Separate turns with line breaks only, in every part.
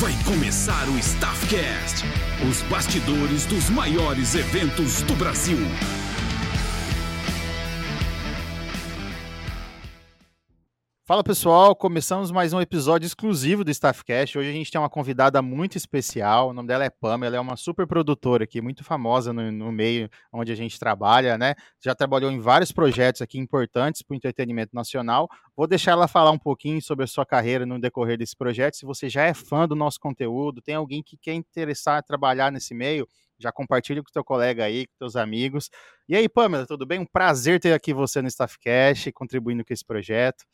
Vai começar o Staffcast, os bastidores dos maiores eventos do Brasil.
Fala pessoal, começamos mais um episódio exclusivo do Staffcast. Hoje a gente tem uma convidada muito especial. O nome dela é Pamela, ela é uma super produtora aqui, muito famosa no, no, meio onde a gente trabalha, né? Já trabalhou em vários projetos aqui importantes para o entretenimento nacional. Vou deixar ela falar um pouquinho sobre a sua carreira no decorrer desse projeto. Se você já é fã do nosso conteúdo, tem alguém que quer interessar trabalhar nesse meio, já compartilha com o teu colega aí, com teus amigos. E aí, Pamela, tudo bem? Um prazer ter aqui você no Staffcast, contribuindo com esse projeto.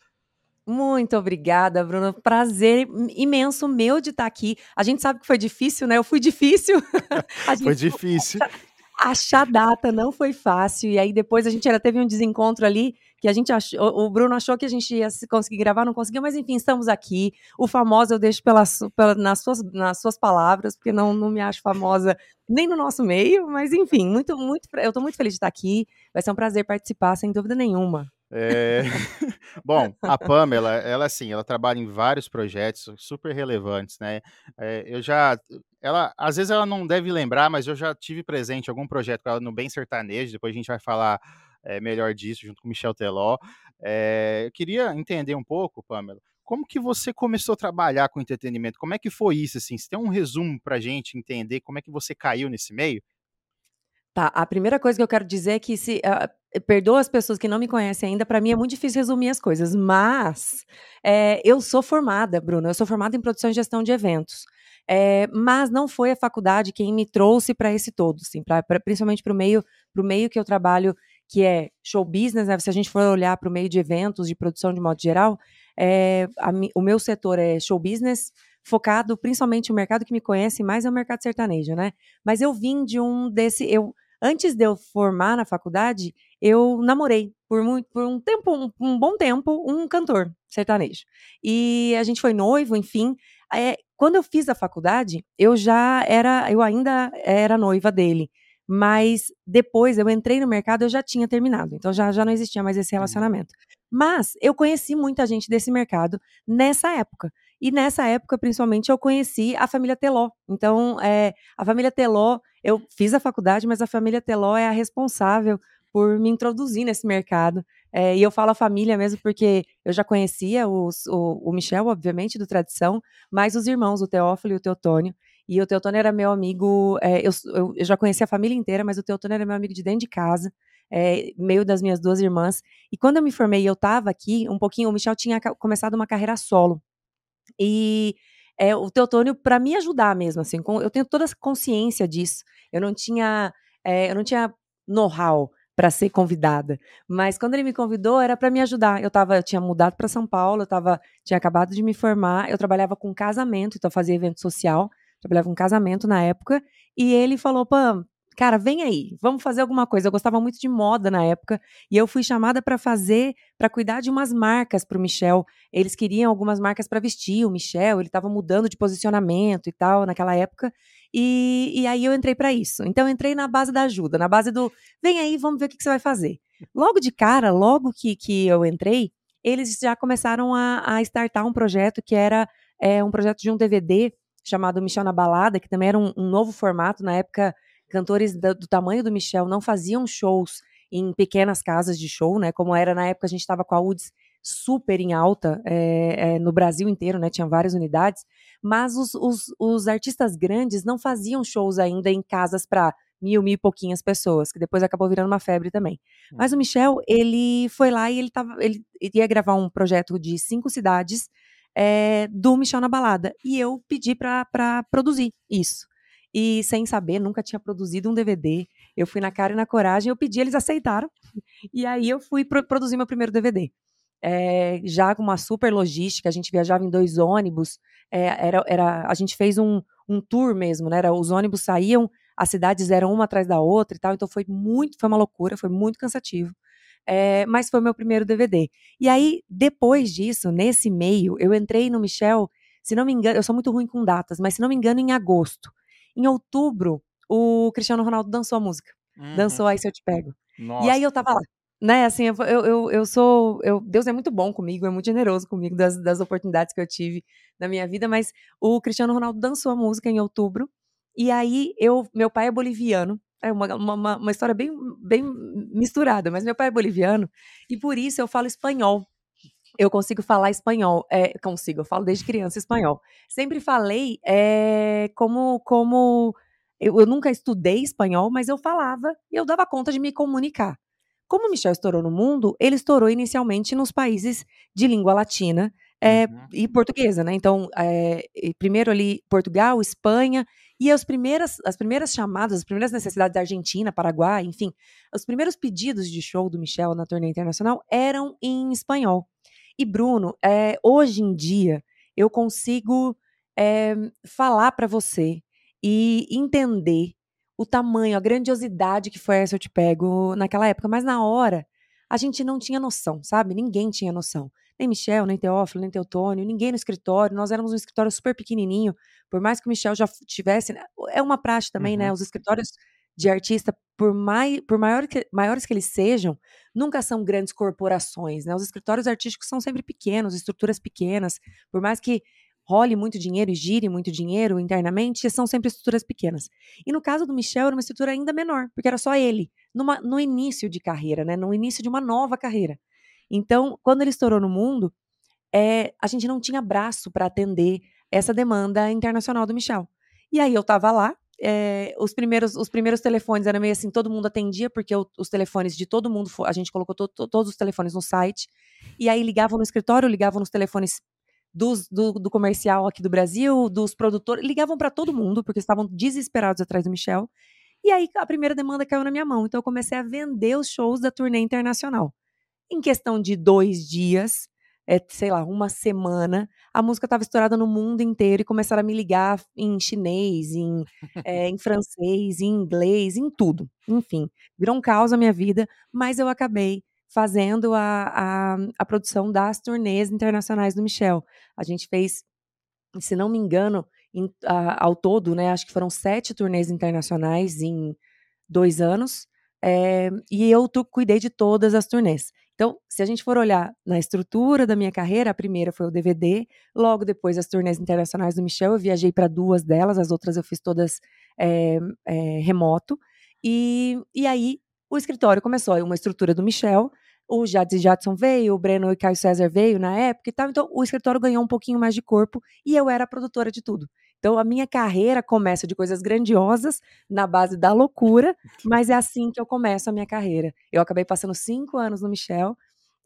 Muito obrigada, Bruno. Prazer imenso meu de estar aqui. A gente sabe que foi difícil, né? Eu fui difícil.
foi difícil.
Achar data não foi fácil. E aí depois a gente ainda teve um desencontro ali que a gente achou, o Bruno achou que a gente ia conseguir gravar, não conseguiu, mas enfim, estamos aqui. O famoso eu deixo pelas, pela, nas, suas, nas suas palavras, porque não, não me acho famosa nem no nosso meio, mas enfim, muito, muito, eu estou muito feliz de estar aqui. Vai ser um prazer participar, sem dúvida nenhuma.
É... Bom, a Pamela, ela assim, ela trabalha em vários projetos super relevantes, né? É, eu já, ela, às vezes ela não deve lembrar, mas eu já tive presente algum projeto com ela no Bem Sertanejo. Depois a gente vai falar é, melhor disso junto com Michel Teló. É, eu queria entender um pouco, Pamela, como que você começou a trabalhar com entretenimento? Como é que foi isso? Assim, você tem um resumo para gente entender como é que você caiu nesse meio?
Tá, a primeira coisa que eu quero dizer é que se uh, perdoa as pessoas que não me conhecem ainda, para mim é muito difícil resumir as coisas, mas é, eu sou formada, Bruna, eu sou formada em produção e gestão de eventos. É, mas não foi a faculdade quem me trouxe para esse todo, pra principalmente para o meio, meio que eu trabalho, que é show business, né? Se a gente for olhar para o meio de eventos, de produção de modo geral, é, a, o meu setor é show business, focado principalmente o mercado que me conhece mais é o mercado sertanejo, né? Mas eu vim de um desse, eu Antes de eu formar na faculdade, eu namorei por, muito, por um tempo, um, um, bom tempo, um cantor sertanejo. E a gente foi noivo, enfim. É, quando eu fiz a faculdade, eu já era, eu ainda era noiva dele. Mas depois eu entrei no mercado, eu já tinha terminado. Então já, já não existia mais esse uhum. relacionamento. Mas eu conheci muita gente desse mercado nessa época. E nessa época, principalmente, eu conheci a família Teló. Então, é, a família Teló, eu fiz a faculdade, mas a família Teló é a responsável por me introduzir nesse mercado. É, e eu falo a família mesmo porque eu já conhecia os, o, o, Michel, obviamente, do Tradição, mas os irmãos, o Teófilo e o Teotônio. E o Teotônio era meu amigo, é, eu, eu, eu, já conhecia a família inteira, mas o Teotônio era meu amigo de dentro de casa, é, meio das minhas duas irmãs. E quando eu me formei e eu estava aqui, um pouquinho, o Michel tinha começado uma carreira solo. E é, o Teotônio, para me ajudar mesmo, assim, com, eu tenho toda essa consciência disso. Eu não tinha, é, eu não tinha know-how para ser convidada, mas quando ele me convidou era para me ajudar. Eu tava, eu tinha mudado para São Paulo, eu tava, tinha acabado de me formar, eu trabalhava com casamento, então fazia evento social, trabalhava com casamento na época, e ele falou, Pam, cara, vem aí, vamos fazer alguma coisa. Eu gostava muito de moda na época e eu fui chamada para fazer, para cuidar de umas marcas para o Michel. Eles queriam algumas marcas para vestir o Michel, ele estava mudando de posicionamento e tal naquela época. E, e aí eu entrei para isso. Então eu entrei na base da ajuda, na base do vem aí, vamos ver o que, que você vai fazer. Logo de cara, logo que, que eu entrei, eles já começaram a, a startar um projeto que era é, um projeto de um DVD chamado Michel na Balada, que também era um, um novo formato. Na época, cantores do, do tamanho do Michel não faziam shows em pequenas casas de show, né? Como era na época a gente estava com a UDS super em alta é, é, no Brasil inteiro, né? Tinha várias unidades, mas os, os, os artistas grandes não faziam shows ainda em casas para mil, mil e pouquinhas pessoas, que depois acabou virando uma febre também. Hum. Mas o Michel, ele foi lá e ele, tava, ele ia gravar um projeto de cinco cidades é, do Michel na Balada. E eu pedi para produzir isso e sem saber, nunca tinha produzido um DVD. Eu fui na cara e na coragem, eu pedi, eles aceitaram. E aí eu fui pro produzir meu primeiro DVD. É, já com uma super logística, a gente viajava em dois ônibus, é, era, era, a gente fez um, um tour mesmo, né? Era, os ônibus saíam, as cidades eram uma atrás da outra e tal, então foi muito, foi uma loucura, foi muito cansativo. É, mas foi meu primeiro DVD. E aí, depois disso, nesse meio, eu entrei no Michel, se não me engano, eu sou muito ruim com datas, mas se não me engano, em agosto. Em outubro, o Cristiano Ronaldo dançou a música. Uhum. Dançou Aí Se Eu Te Pego. Nossa. E aí eu tava lá. né, assim, eu, eu, eu sou. Eu, Deus é muito bom comigo, é muito generoso comigo das, das oportunidades que eu tive na minha vida, mas o Cristiano Ronaldo dançou a música em outubro. E aí, eu, meu pai é boliviano, é uma, uma, uma história bem, bem misturada, mas meu pai é boliviano, e por isso eu falo espanhol. Eu consigo falar espanhol, é, consigo, eu falo desde criança espanhol. Sempre falei é, como, como eu, eu nunca estudei espanhol, mas eu falava e eu dava conta de me comunicar. Como o Michel estourou no mundo, ele estourou inicialmente nos países de língua latina é, uhum. e portuguesa, né? Então, é, primeiro ali Portugal, Espanha, e as primeiras, as primeiras chamadas, as primeiras necessidades da Argentina, Paraguai, enfim, os primeiros pedidos de show do Michel na turnê internacional eram em espanhol. E Bruno, é, hoje em dia, eu consigo falar para você e entender o tamanho, a grandiosidade que foi essa Eu Te Pego naquela época. Mas na hora, a gente não tinha noção, sabe? Ninguém tinha noção. Nem Michel, nem Teófilo, nem Teotônio, ninguém no escritório. Nós éramos um escritório super pequenininho. Por mais que o Michel já tivesse... Né, é uma praxe também, né? uhum. né? Os escritórios de artista, por, mai, por maior que, maiores que eles sejam, nunca são grandes corporações, né? Os escritórios artísticos são sempre pequenos, estruturas pequenas. Por mais que role muito dinheiro e gire muito dinheiro internamente, são sempre estruturas pequenas. E no caso do Michel, era uma estrutura ainda menor, porque era só ele, numa, no início de carreira, né? no início de uma nova carreira. Então, quando ele estourou no mundo, é, a gente não tinha braço para atender essa demanda internacional do Michel. E aí eu estava lá, é, os, primeiros, os primeiros telefones eram meio assim, todo mundo atendia, porque o, os telefones de todo mundo, a gente colocou to, to, todos os telefones no site, e aí ligavam no escritório, ligavam nos telefones dos, do, do, comercial aqui do Brasil, dos produtores, ligavam para todo mundo, porque estavam desesperados atrás do Michel. E aí a primeira demanda caiu na minha mão. Então eu comecei a vender os shows da turnê internacional. Em questão de dois dias, é, sei lá, uma semana, a música estava estourada no mundo inteiro e começaram a me ligar em chinês, em, é, em francês, em inglês, em tudo. Enfim, virou um caos a minha vida, mas eu acabei fazendo a, a, a produção das turnês internacionais do Michel. A gente fez, se não me engano, em, a, ao todo, né, acho que foram sete turnês internacionais em dois anos, é, e eu cuidei de todas as turnês. Então, se a gente for olhar na estrutura da minha carreira, a primeira foi o DVD, logo depois as turnês internacionais do Michel, eu viajei para duas delas, as outras eu fiz todas é, é, remoto, e, e aí o escritório começou, uma estrutura do Michel, o Jadson Jadson veio, o Breno e Caio César veio na época e tal, então o escritório ganhou um pouquinho mais de corpo e eu era a produtora de tudo. Então a minha carreira começa de coisas grandiosas, na base da loucura, mas é assim que eu começo a minha carreira. Eu acabei passando cinco anos no Michel,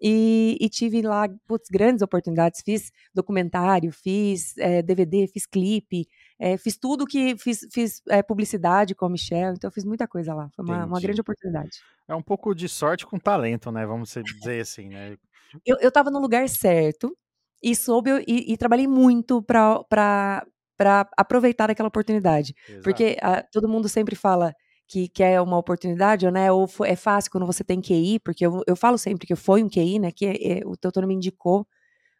e, e, tive lá putz, grandes oportunidades. Fiz documentário, fiz é, eh, DVD, fiz clipe, é, fiz tudo que. Fiz, fiz é, publicidade com o Michel, então fiz muita coisa lá. Foi uma, uma, grande oportunidade.
É um pouco de sorte com talento, né? Vamos dizer assim, né?
eu, eu tava no lugar certo e soube e, e trabalhei muito para aproveitar aquela oportunidade. Exato. Porque a, ah, todo mundo sempre fala que quer uma oportunidade, né? Ou é fácil quando você tem QI, porque eu, eu falo sempre que foi um QI, né? Que é, é, o Teutônio me indicou,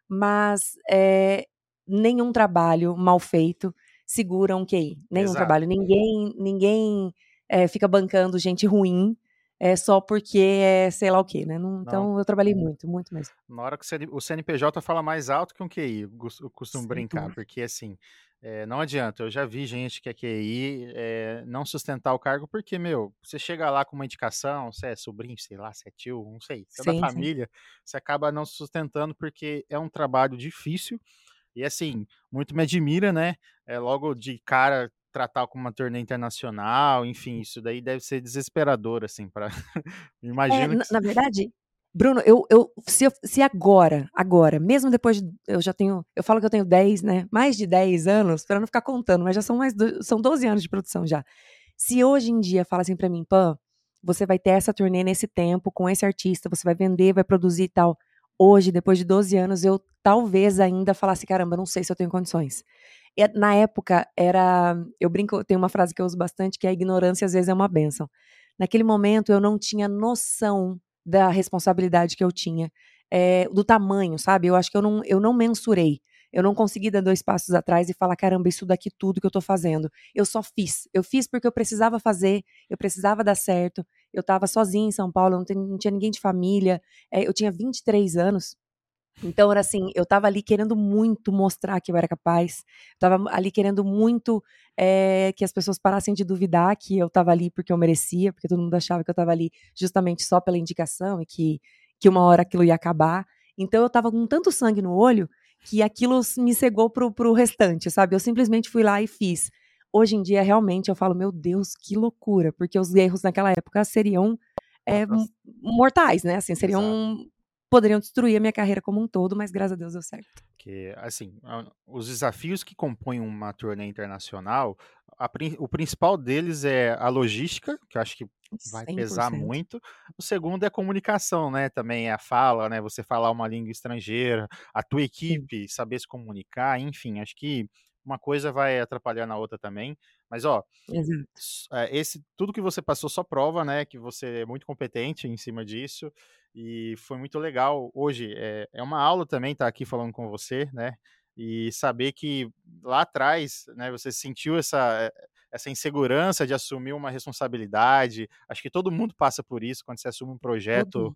mas é, nenhum trabalho mal feito segura um QI. Nenhum Exato. trabalho. Ninguém, ninguém é, fica bancando gente ruim é só porque é sei lá o quê, né? Não, então eu trabalhei muito, muito mesmo.
Na hora que o CNPJ fala mais alto que um QI, eu costumo Sem brincar, porque assim, é, não adianta, eu já vi gente que é QI é, não sustentar o cargo, porque, meu, você chega lá com uma indicação, você é sobrinho, sei lá, você é tio, não sei, você sim, é da família, sim. você acaba não sustentando porque é um trabalho difícil. E assim, muito me admira, né? É, logo de cara tratar como uma turnê internacional, enfim, isso daí deve ser desesperador, assim, para imagino.
É, na, na verdade, Bruno, eu, eu, se, eu, se agora, agora, mesmo depois de, eu já tenho, eu falo que eu tenho 10, né, mais de 10 anos, para não ficar contando, mas já são mais, do, são 12 anos de produção já. Se hoje em dia fala assim para mim, Pan, você vai ter essa turnê nesse tempo, com esse artista, você vai vender, vai produzir e tal. Hoje, depois de 12 anos, eu talvez ainda falasse, caramba, não sei se eu tenho condições. E, na época, era, eu brinco, tem uma frase que eu uso bastante, que é a ignorância às vezes é uma benção. Naquele momento, eu não tinha noção da responsabilidade que eu tinha, é, do tamanho, sabe? Eu acho que eu não, eu não mensurei. Eu não consegui dar dois passos atrás e falar, caramba, isso daqui tudo que eu tô fazendo. Eu só fiz. Eu fiz porque eu precisava fazer, eu precisava dar certo. Eu estava sozinha em São Paulo, não, não tinha ninguém de família. É, eu tinha 23 anos. Então, era assim, eu estava ali querendo muito mostrar que eu era capaz, estava ali querendo muito é, que as pessoas parassem de duvidar que eu estava ali porque eu merecia, porque todo mundo achava que eu estava ali justamente só pela indicação e que, que uma hora aquilo ia acabar. Então, eu estava com tanto sangue no olho que aquilo me cegou pro, pro restante, sabe? Eu simplesmente fui lá e fiz. Hoje em dia, realmente, eu falo, meu Deus, que loucura, porque os erros naquela época seriam é, mortais, né? Assim, seriam Exato poderiam destruir a minha carreira como um todo, mas graças a Deus deu certo.
Que, assim, os desafios que compõem uma turnê internacional, a, o principal deles é a logística, que eu acho que vai 100%. pesar muito. O segundo é a comunicação, né? Também é a fala, né? Você falar uma língua estrangeira, a tua equipe Sim. saber se comunicar, enfim, acho que uma coisa vai atrapalhar na outra também. Mas, ó, Exato. Eh, esse, tudo que você passou só prova, né, que você é muito competente em cima disso. E foi muito legal. Hoje é, é uma aula também estar tá aqui falando com você, né? E saber que lá atrás, né, você sentiu essa, eh, essa insegurança de assumir uma responsabilidade. Acho que todo mundo passa por isso quando você assume um projeto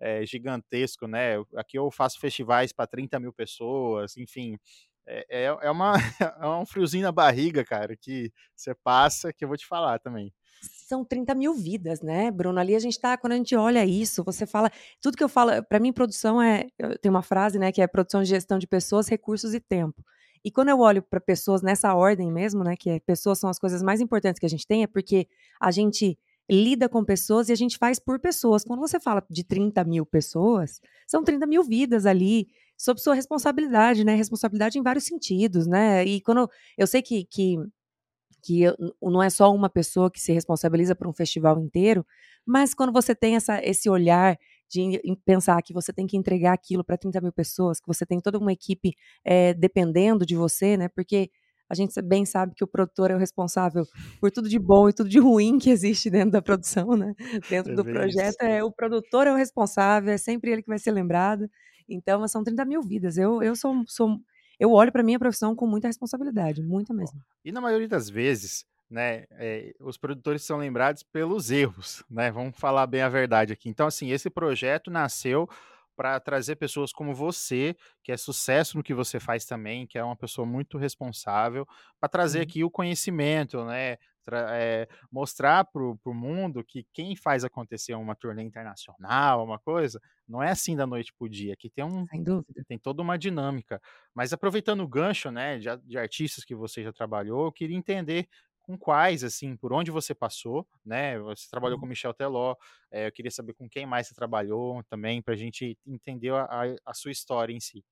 é, gigantesco, né? Aqui eu faço festivais para 30 mil pessoas, enfim. É, é, é, uma, é um friozinho na barriga, cara, que você passa, que eu vou te falar também.
São 30 mil vidas, né, Bruno? Ali a gente tá, quando a gente olha isso, você fala, tudo que eu falo, para mim, produção é, tem uma frase, né, que é produção e gestão de pessoas, recursos e tempo. E quando eu olho para pessoas nessa ordem mesmo, né, que é, pessoas são as coisas mais importantes que a gente tem, é porque a gente lida com pessoas e a gente faz por pessoas. Quando você fala de 30 mil pessoas, são 30 mil vidas ali sob sua responsabilidade, né? Responsabilidade em vários sentidos, né? E quando eu sei que, que, que não é só uma pessoa que se responsabiliza por um festival inteiro, mas quando você tem essa, esse olhar de pensar que você tem que entregar aquilo para 30 mil pessoas, que você tem toda uma equipe é, dependendo de você, né? Porque a gente bem sabe que o produtor é o responsável por tudo de bom e tudo de ruim que existe dentro da produção, né? Dentro é do projeto, é o produtor é o responsável, é sempre ele que vai ser lembrado. Então, são 30 mil vidas. Eu, eu sou, sou eu olho para minha profissão com muita responsabilidade, muita mesmo.
E na maioria das vezes, né, é, os produtores são lembrados pelos erros, né? Vamos falar bem a verdade aqui. Então, assim, esse projeto nasceu para trazer pessoas como você, que é sucesso no que você faz também, que é uma pessoa muito responsável, para trazer uhum. aqui o conhecimento, né? É, mostrar para o mundo que quem faz acontecer uma turnê internacional, uma coisa, não é assim da noite para o dia, que tem um tem toda uma dinâmica. Mas aproveitando o gancho, né, de, de artistas que você já trabalhou, eu queria entender com quais, assim, por onde você passou, né? Você trabalhou uhum. com Michel Teló, é, eu queria saber com quem mais você trabalhou também, para a gente entender a, a, sua história em si.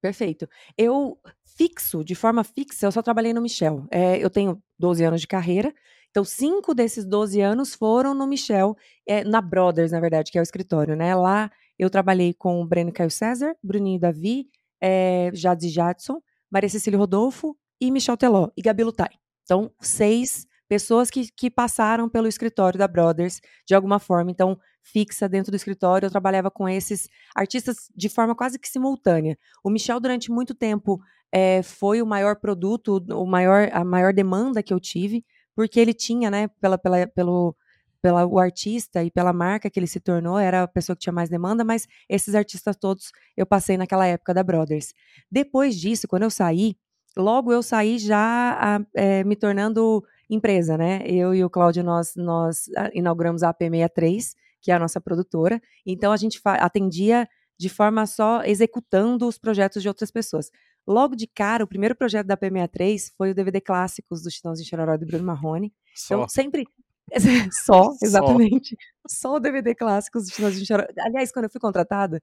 Perfeito. Eu fixo, de forma fixa, eu só trabalhei no Michel. É, eu tenho 12 anos de carreira, então cinco desses 12 anos foram no Michel, é, na Brothers, na verdade, que é o escritório, né? Lá eu trabalhei com o Breno Caio César, Bruninho Davi, é, Jadzi Jadson, Maria Cecília Rodolfo e Michel Teló e Gabi Lutai. Então, seis pessoas que, que passaram pelo escritório da Brothers de alguma forma. Então, fixa dentro do escritório, eu trabalhava com esses artistas de forma quase que simultânea. O Michel, durante muito tempo, é, foi o maior produto, o maior, a maior demanda que eu tive, porque ele tinha, né, pela, pela, pelo, pela o artista e pela marca que ele se tornou, era a pessoa que tinha mais demanda, mas esses artistas todos eu passei naquela época da Brothers. Depois disso, quando eu saí, logo eu saí já é, me tornando empresa, né? Eu e o Cláudio, nós, nós ah, inauguramos a AP63, que é a nossa produtora. Então, a gente atendia de forma só executando os projetos de outras pessoas. Logo de cara, o primeiro projeto da P63 foi o DVD Clássicos do Chitãozinho Chororó do Bruno Marrone. Só. Então, sempre... só, exatamente. Só. só o DVD Clássicos do Chitãozinho Chororó. Aliás, quando eu fui contratada,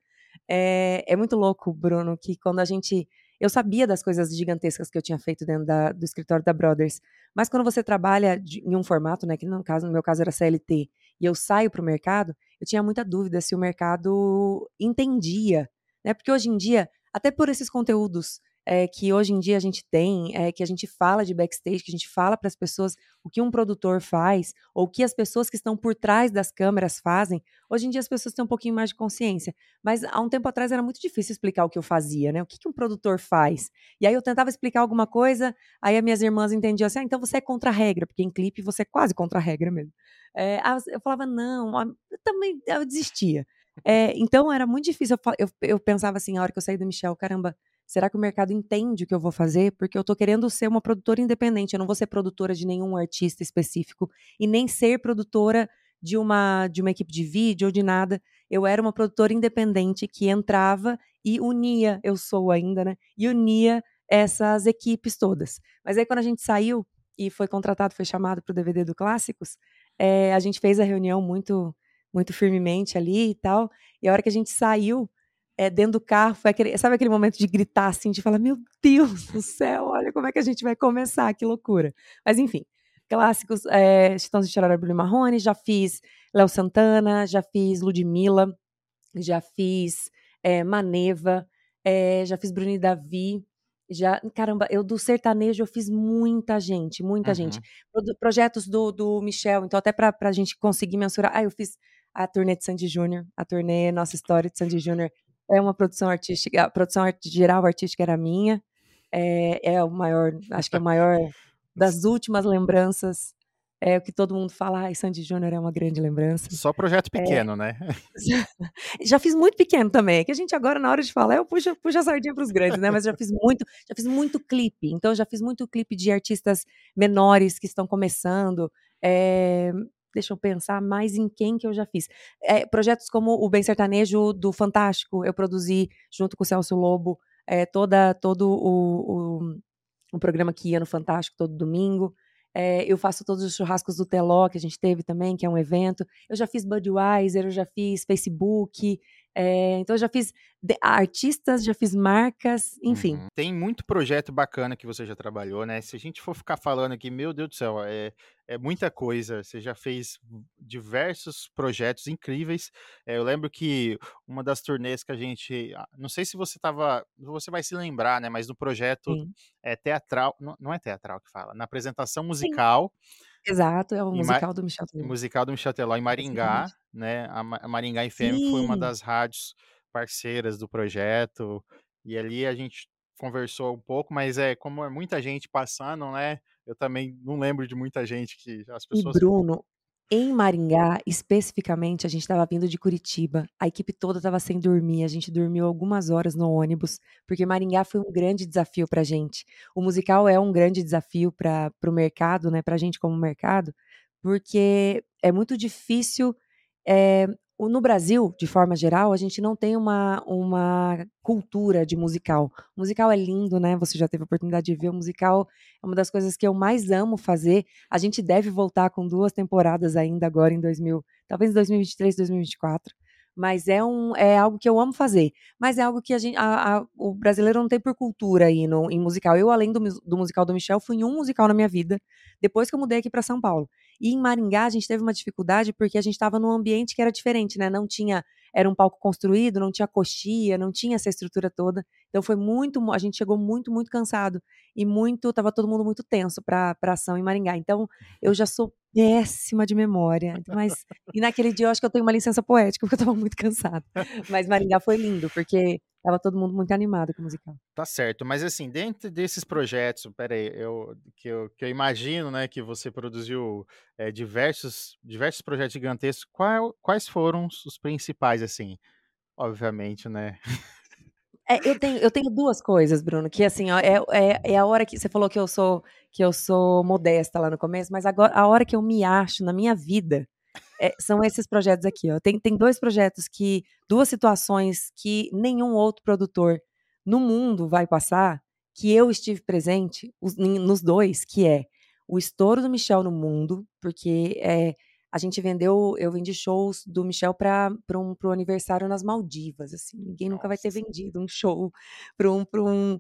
é, é muito louco, Bruno, que quando a gente eu sabia das coisas gigantescas que eu tinha feito dentro da, do escritório da Brothers, mas quando você trabalha de, em um formato, né, que no, caso, no meu caso era CLT, e eu saio para o mercado, eu tinha muita dúvida se o mercado entendia, né, porque hoje em dia, até por esses conteúdos é, que hoje em dia a gente tem, é, que a gente fala de backstage, que a gente fala para as pessoas o que um produtor faz, ou o que as pessoas que estão por trás das câmeras fazem, hoje em dia as pessoas têm um pouquinho mais de consciência. Mas há um tempo atrás era muito difícil explicar o que eu fazia, né? O que, que um produtor faz? E aí eu tentava explicar alguma coisa, aí as minhas irmãs entendiam assim, ah, então você é contra a regra, porque em clipe você é quase contra a regra mesmo. É, eu falava, não, eu também eu desistia. É, então era muito difícil. Eu, eu, eu, pensava assim, a hora que eu saí do Michel, caramba, será que o mercado entende o que eu vou fazer? Porque eu tô querendo ser uma produtora independente, eu não vou ser produtora de nenhum artista específico e nem ser produtora de uma de uma equipe de vídeo ou de nada. Eu era uma produtora independente que entrava e unia, eu sou ainda, né? E unia essas equipes todas. Mas aí quando a gente saiu e foi contratado, foi chamado para o DVD do Clássicos, é, a gente fez a reunião muito muito firmemente ali e tal. E a hora que a gente saiu é, dentro do carro, foi aquele, sabe aquele momento de gritar assim, de falar: Meu Deus do céu, olha como é que a gente vai começar, que loucura. Mas enfim, clássicos: é, de Chororó Bruno Marrone, já fiz Léo Santana, já fiz Ludmilla, já fiz é, Maneva, é, já fiz Bruno e Davi. Já, caramba, eu do sertanejo eu fiz muita gente, muita uhum. gente. Pro, projetos do, do Michel, então até para a gente conseguir mensurar. Ah, eu fiz a turnê de Sandy Júnior, a turnê Nossa História de Sandy Júnior é uma produção artística, a produção geral artística era minha, é, é o maior, acho que é o maior das últimas lembranças, é o que todo mundo fala, ai, Sandy Júnior é uma grande lembrança.
Só projeto é. pequeno, é, né?
já fiz muito pequeno também, que a gente agora, na hora de falar, eu puxo, puxo a sardinha para os grandes, né? Mas já fiz muito, já fiz muito clipe, então já fiz muito clipe de artistas menores que estão começando, é, deixa eu pensar mais em quem que eu já fiz. É, projetos como o Bem Sertanejo do Fantástico, eu produzi junto com o Celso Lobo é, toda, todo o, o, o, programa que ia no Fantástico todo domingo. É, eu faço todos os churrascos do Teló que a gente teve também, que é um evento. Eu já fiz Budweiser, eu já fiz Facebook, é, então eu já fiz artistas, já fiz marcas, enfim. Uhum.
Tem muito projeto bacana que você já trabalhou, né? Se a gente for ficar falando aqui, meu Deus do céu, é, é muita coisa. Você já fez diversos projetos incríveis. É, eu lembro que uma das turnês que a gente. Ah, não sei se você estava. Você vai se lembrar, né? Mas no projeto é teatral. Não, não, é teatral que fala, na apresentação musical. Sim.
Exato, é o musical do Michel Teló.
Musical do Michel Teló em Maringá, né? A Maringá FM Sim. foi uma das rádios parceiras do projeto. E ali a gente conversou um pouco, mas é como é muita gente passando, né? Eu também não lembro de muita gente que as pessoas.
E Bruno, em Maringá, especificamente, a gente estava vindo de Curitiba, a equipe toda estava sem dormir, a gente dormiu algumas horas no ônibus, porque Maringá foi um grande desafio para a gente. O musical é um grande desafio para o mercado, né, para a gente como mercado, porque é muito difícil é, no Brasil, de forma geral, a gente não tem uma, uma cultura de musical. O musical é lindo, né? Você já teve a oportunidade de ver o musical, é uma das coisas que eu mais amo fazer. A gente deve voltar com duas temporadas ainda agora em 2000, talvez 2023, 2024 mas é, um, é algo que eu amo fazer. Mas é algo que a gente, a, a, o brasileiro não tem por cultura aí no, em musical. Eu, além do, do musical do Michel, fui em um musical na minha vida, depois que eu mudei aqui para São Paulo. E em Maringá a gente teve uma dificuldade porque a gente estava num ambiente que era diferente, né? Não tinha, era um palco construído, não tinha coxia, não tinha essa estrutura toda. Então foi muito, a gente chegou muito, muito cansado e muito, tava todo mundo muito tenso para ação em Maringá. Então eu já sou péssima de memória. Mas, e naquele dia eu acho que eu tenho uma licença poética, porque eu estava muito cansada. Mas Maringá foi lindo, porque estava todo mundo muito animado com o musical.
Tá certo, mas assim, dentro desses projetos, peraí, eu, que, eu, que eu imagino, né, que você produziu é, diversos, diversos projetos gigantescos, qual, quais foram os principais, assim? Obviamente, né?
É, eu, tenho, eu tenho duas coisas, Bruno, que assim, ó, é, é, é, a hora que você falou que eu sou que eu sou modesta lá no começo, mas agora a hora que eu me acho na minha vida é, são esses projetos aqui. Ó. Tem, tem dois projetos que, duas situações que nenhum outro produtor no mundo vai passar, que eu estive presente os, nos dois, que é o estouro do Michel no mundo, porque é, a gente vendeu, eu vendi shows do Michel para um pro aniversário nas Maldivas, assim. Ninguém Nossa. nunca vai ter vendido um show para um para um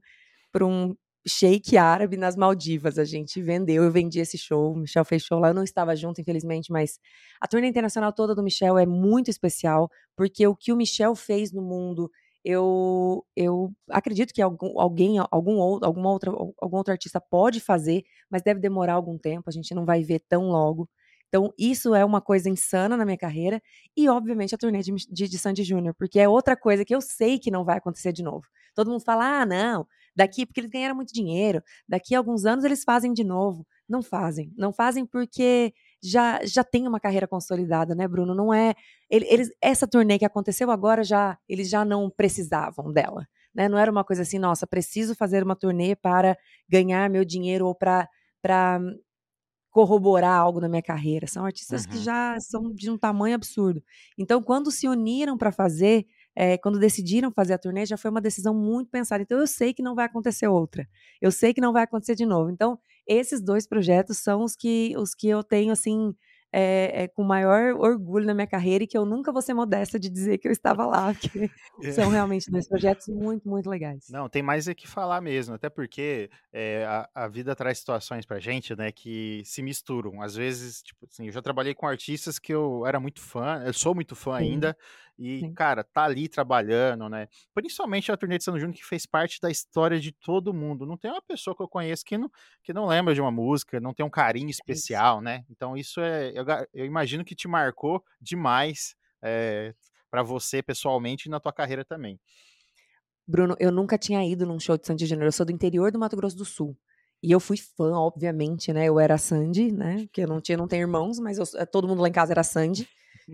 para um shake árabe nas Maldivas. A gente vendeu, eu vendi esse show. O Michel fez show lá, eu não estava junto, infelizmente, mas a turnê internacional toda do Michel é muito especial, porque o que o Michel fez no mundo, eu, eu acredito que algum, alguém, algum outro, alguma outra, algum outro artista pode fazer, mas deve demorar algum tempo, a gente não vai ver tão logo. Então, isso é uma coisa insana na minha carreira. E, obviamente, a turnê de, de, de Sandy Júnior, porque é outra coisa que eu sei que não vai acontecer de novo. Todo mundo fala, ah, não, daqui, porque eles ganharam muito dinheiro, daqui a alguns anos eles fazem de novo. Não fazem. Não fazem porque já, já tem uma carreira consolidada, né, Bruno? Não é. Eles, essa turnê que aconteceu agora, já eles já não precisavam dela. Né? Não era uma coisa assim, nossa, preciso fazer uma turnê para ganhar meu dinheiro ou para corroborar algo na minha carreira. São artistas uhum. que já são de um tamanho absurdo. Então, quando se uniram para fazer, é, quando decidiram fazer a turnê, já foi uma decisão muito pensada. Então, eu sei que não vai acontecer outra. Eu sei que não vai acontecer de novo. Então, esses dois projetos são os que, os que eu tenho, assim, é, é, com maior orgulho na minha carreira e que eu nunca vou ser modesta de dizer que eu estava lá, porque é. são realmente dois projetos muito, muito legais.
Não, tem mais é que falar mesmo, até porque é, a, a, vida traz situações pra gente, né, que se misturam. Às vezes, tipo assim, eu já trabalhei com artistas que eu era muito fã, eu sou muito fã Sim. ainda, e, Sim. cara, tá ali trabalhando, né? Principalmente a turnê de São Júnior, que fez parte da história de todo mundo. Não tem uma pessoa que eu conheço que não, que não lembra de uma música, não tem um carinho especial, né? Então, isso é. Eu, eu imagino que te marcou demais é, eh, para você pessoalmente e na tua carreira também.
Bruno, eu nunca tinha ido num show de Sandy Júnior. Eu sou do interior do Mato Grosso do Sul. E eu fui fã, obviamente, né? Eu era Sandy, né? Porque eu não tinha, não tenho irmãos, mas eu, todo mundo lá em casa era Sandy.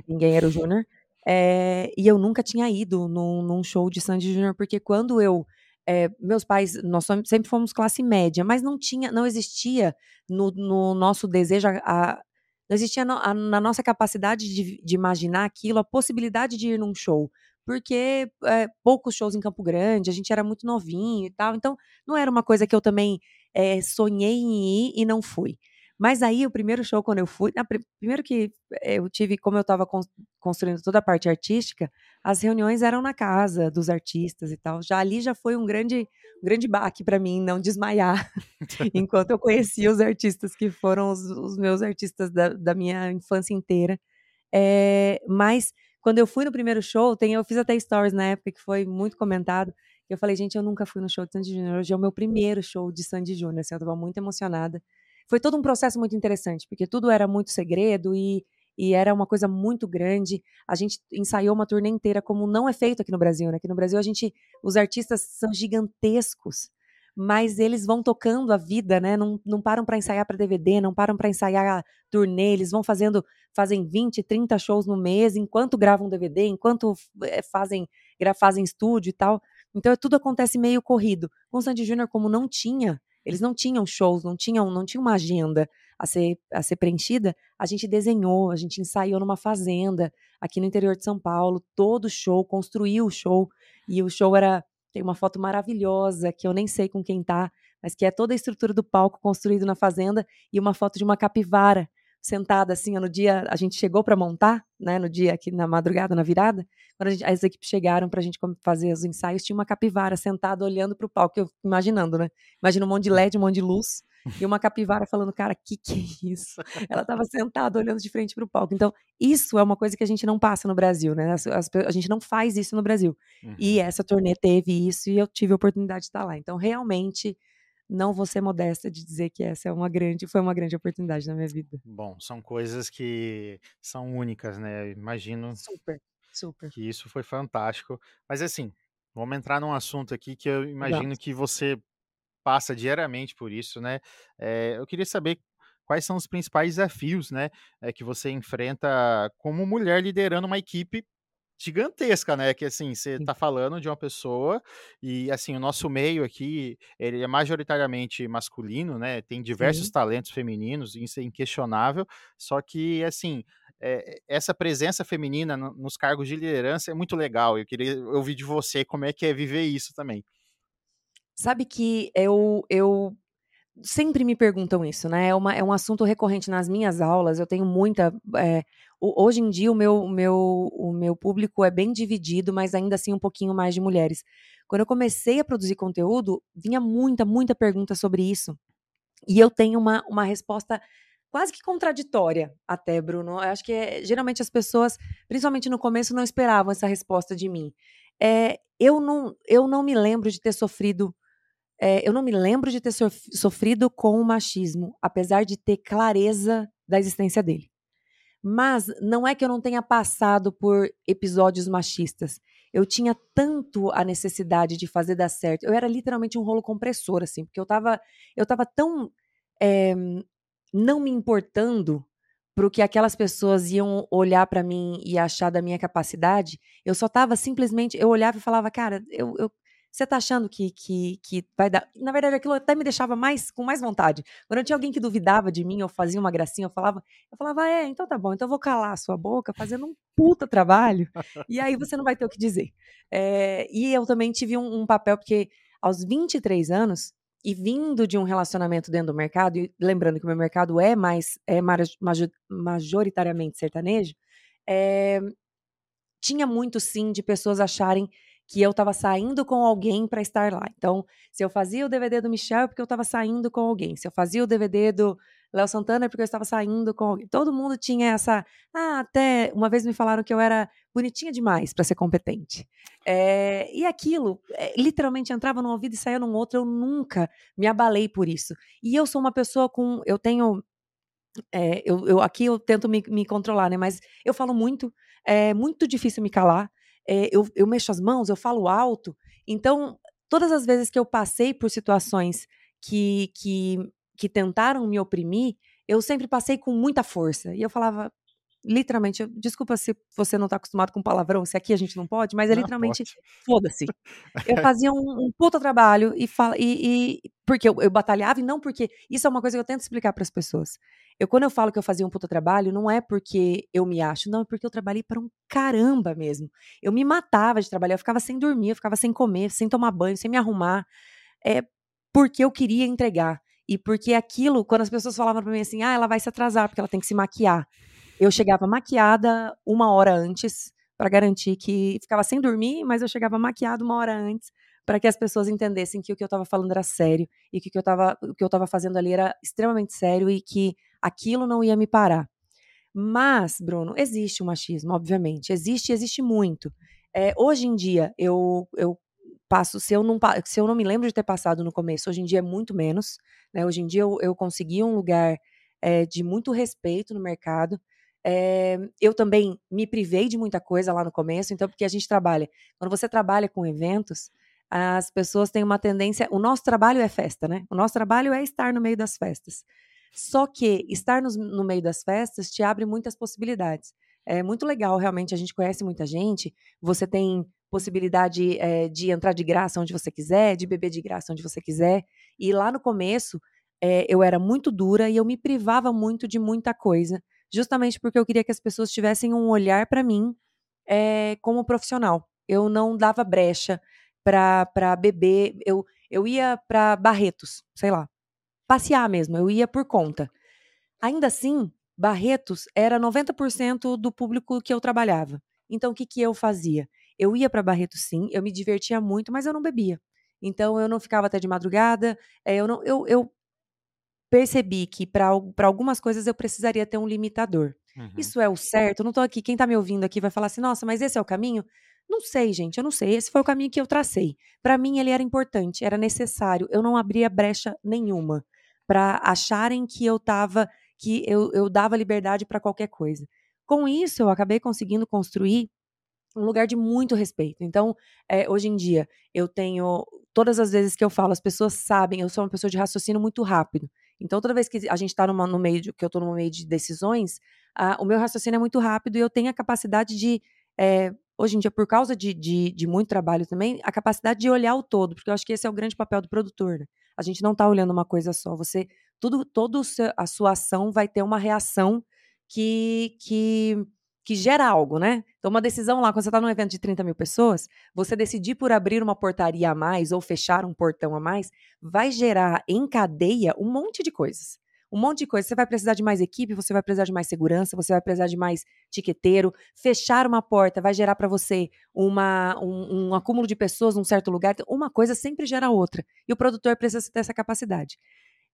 Ninguém era o Júnior. É, e eu nunca tinha ido num, num show de Sandy Júnior, porque quando eu. É, meus pais, nós sempre fomos classe média, mas não tinha, não existia no, no nosso desejo, a, não existia no, a, na nossa capacidade de, de, imaginar aquilo, a possibilidade de ir num show. Porque é, poucos shows em Campo Grande, a gente era muito novinho e tal, então não era uma coisa que eu também sonhei em ir e não fui. Mas aí, o primeiro show, quando eu fui. Na, primeiro que eh, eu tive, como eu estava construindo toda a parte artística, as reuniões eram na casa dos artistas e tal. Já ali já foi um grande, um grande baque para mim não desmaiar, enquanto eu conhecia os artistas que foram os, os meus artistas da, da, minha infância inteira. É, mas quando eu fui no primeiro show, tem, eu fiz até stories na época que foi muito comentado. Eu falei, gente, eu nunca fui no show de Sandy Júnior. Hoje é o meu primeiro show de Sandy Júnior. Assim, eu estava muito emocionada foi todo um processo muito interessante, porque tudo era muito segredo e, e era uma coisa muito grande. A gente ensaiou uma turnê inteira como não é feito aqui no Brasil, né? Aqui no Brasil a gente, os artistas são gigantescos, mas eles vão tocando a vida, né? Não, não param para ensaiar para DVD, não param para ensaiar a turnê, eles vão fazendo, fazem 20, 30 shows no mês, enquanto gravam DVD, enquanto é, fazem, fazem estúdio e tal. Então tudo acontece meio corrido. Com o Sandy Júnior, como não tinha eles não tinham shows, não tinham, não tinha uma agenda a ser, a ser preenchida. A gente desenhou, a gente ensaiou numa fazenda aqui no interior de São Paulo, todo show, construiu o show. E o show era. Tem uma foto maravilhosa que eu nem sei com quem tá, mas que é toda a estrutura do palco construído na fazenda e uma foto de uma capivara sentada assim, no dia a gente chegou para montar, né, no dia aqui na madrugada, na virada, quando gente, as equipes chegaram para a gente fazer os ensaios, tinha uma capivara sentada olhando para o palco, eu imaginando, né? Imagina um monte de LED, um monte de luz e uma capivara falando, cara, que que é isso? Ela estava sentada olhando de frente para o palco. Então, isso é uma coisa que a gente não passa no Brasil, né? As, as, a gente não faz isso no Brasil. Uhum. E essa turnê teve isso e eu tive a oportunidade de estar lá. Então, realmente não vou ser modesta de dizer que essa é uma grande, foi uma grande oportunidade na minha vida.
Bom, são coisas que são únicas, né? imagino
super, super.
que isso foi fantástico. Mas assim, vamos entrar num assunto aqui que eu imagino Exato. que você passa diariamente por isso, né? É, eu queria saber quais são os principais desafios, né, é, que você enfrenta como mulher liderando uma equipe gigantesca, né? Que assim, você tá falando de uma pessoa e assim, o nosso meio aqui, ele é majoritariamente masculino, né? Tem diversos Sim. talentos femininos, isso é inquestionável, só que assim, é, essa presença feminina no, nos cargos de liderança é muito legal. Eu queria ouvir de você como é que é viver isso também.
Sabe que eu, eu sempre me perguntam isso, né? É, uma, é um assunto recorrente nas minhas aulas. Eu tenho muita. É, hoje em dia, o meu, o, meu, o meu público é bem dividido, mas ainda assim um pouquinho mais de mulheres. Quando eu comecei a produzir conteúdo, vinha muita, muita pergunta sobre isso. E eu tenho uma, uma resposta quase que contraditória, até, Bruno. Eu acho que é, geralmente as pessoas, principalmente no começo, não esperavam essa resposta de mim. é, eu, não, eu não me lembro de ter sofrido. É, eu não me lembro de ter sofrido com o machismo, apesar de ter clareza da existência dele. Mas não é que eu não tenha passado por episódios machistas. Eu tinha tanto a necessidade de fazer dar certo. Eu era literalmente um rolo compressor, assim, porque eu tava, eu tava tão é, não me importando para o que aquelas pessoas iam olhar para mim e achar da minha capacidade. Eu só tava simplesmente, eu olhava e falava, cara, eu, eu você tá achando que, que, que vai dar. Na verdade, aquilo até me deixava mais com mais vontade. Quando tinha alguém que duvidava de mim, ou fazia uma gracinha, eu falava, eu falava, é, então tá bom, então eu vou calar a sua boca, fazendo um puta trabalho, e aí você não vai ter o que dizer. É, e eu também tive um, um papel, porque aos 23 anos, e vindo de um relacionamento dentro do mercado, e lembrando que o meu mercado é mais é majoritariamente sertanejo, é, tinha muito sim de pessoas acharem que eu estava saindo com alguém para estar lá. Então, se eu fazia o DVD do Michel é porque eu estava saindo com alguém. Se eu fazia o DVD do Léo Santana é porque eu estava saindo com alguém. Todo mundo tinha essa. Ah, até uma vez me falaram que eu era bonitinha demais para ser competente. É, e aquilo é, literalmente entrava num ouvido e saía num outro. Eu nunca me abalei por isso. E eu sou uma pessoa com. Eu tenho. É, eu, eu, aqui eu tento me, me controlar, né? Mas eu falo muito, é muito difícil me calar é, eu, eu mexo as mãos, eu falo alto. Então, todas as vezes que eu passei por situações que, que, que tentaram me oprimir, eu sempre passei com muita força. E eu falava, literalmente, desculpa se você não está acostumado com palavrão, se aqui a gente não pode, mas é não, literalmente, foda-se. Eu fazia um, um puta trabalho e, fala, e, e porque eu, eu, batalhava e não porque. Isso é uma coisa que eu tento explicar para as pessoas. Eu, quando eu falo que eu fazia um puta trabalho, não é porque eu me acho, não, é porque eu trabalhei para um caramba mesmo. Eu me matava de trabalhar, eu ficava sem dormir, eu ficava sem comer, sem tomar banho, sem me arrumar. É porque eu queria entregar. E porque aquilo, quando as pessoas falavam para mim assim, ah, ela vai se atrasar porque ela tem que se maquiar. Eu chegava maquiada uma hora antes para garantir que ficava sem dormir, mas eu chegava maquiada uma hora antes para que as pessoas entendessem que o que eu estava falando era sério e que o que eu estava o que eu estava fazendo ali era extremamente sério e que aquilo não ia me parar. Mas, Bruno, existe o machismo, obviamente, existe, existe muito. É, hoje em dia eu, eu passo, se eu, não, se eu não me lembro de ter passado no começo, hoje em dia é muito menos. Né? Hoje em dia eu, eu consegui um lugar é, de muito respeito no mercado. É, eu também me privei de muita coisa lá no começo, então, porque a gente trabalha. Quando você trabalha com eventos, as pessoas têm uma tendência. O nosso trabalho é festa, né? O nosso trabalho é estar no meio das festas. Só que estar no, no meio das festas te abre muitas possibilidades. É muito legal, realmente. A gente conhece muita gente. Você tem possibilidade é, de entrar de graça onde você quiser, de beber de graça onde você quiser. E lá no começo, é, eu era muito dura e eu me privava muito de muita coisa justamente porque eu queria que as pessoas tivessem um olhar para mim é, como profissional. Eu não dava brecha para beber, eu, eu ia para Barretos, sei lá, passear mesmo, eu ia por conta. Ainda assim, Barretos era 90% do público que eu trabalhava. Então, o que, que eu fazia? Eu ia para Barretos, sim, eu me divertia muito, mas eu não bebia. Então, eu não ficava até de madrugada, é, eu, não, eu, eu percebi que para algumas coisas eu precisaria ter um limitador. Uhum. Isso é o certo? Eu não estou aqui. Quem está me ouvindo aqui vai falar assim: nossa, mas esse é o caminho? Não sei, gente, eu não sei. Esse foi o caminho que eu tracei. Para mim, ele era importante, era necessário. Eu não abria brecha nenhuma para acharem que eu tava, que eu, eu dava liberdade para qualquer coisa. Com isso, eu acabei conseguindo construir um lugar de muito respeito. Então, é, hoje em dia, eu tenho. Todas as vezes que eu falo, as pessoas sabem, eu sou uma pessoa de raciocínio muito rápido. Então, toda vez que a gente está no meio de, que eu estou no meio de decisões, o meu raciocínio é muito rápido e eu tenho a capacidade de, é, hoje em dia, por causa de, de, de, muito trabalho também, a capacidade de olhar o todo, porque eu acho que esse é o grande papel do produtor. Né? A gente não está olhando uma coisa só. Você, tudo, toda a sua ação vai ter uma reação que, que que gera algo, né? Então, uma decisão lá, quando você está num evento de 30 mil pessoas, você decidir por abrir uma portaria a mais ou fechar um portão a mais, vai gerar em cadeia um monte de coisas. Um monte de coisa. Você vai precisar de mais equipe, você vai precisar de mais segurança, você vai precisar de mais tiqueteiro. Fechar uma porta vai gerar para você uma, um, um acúmulo de pessoas num certo lugar. Uma coisa sempre gera outra. E o produtor precisa ter essa capacidade.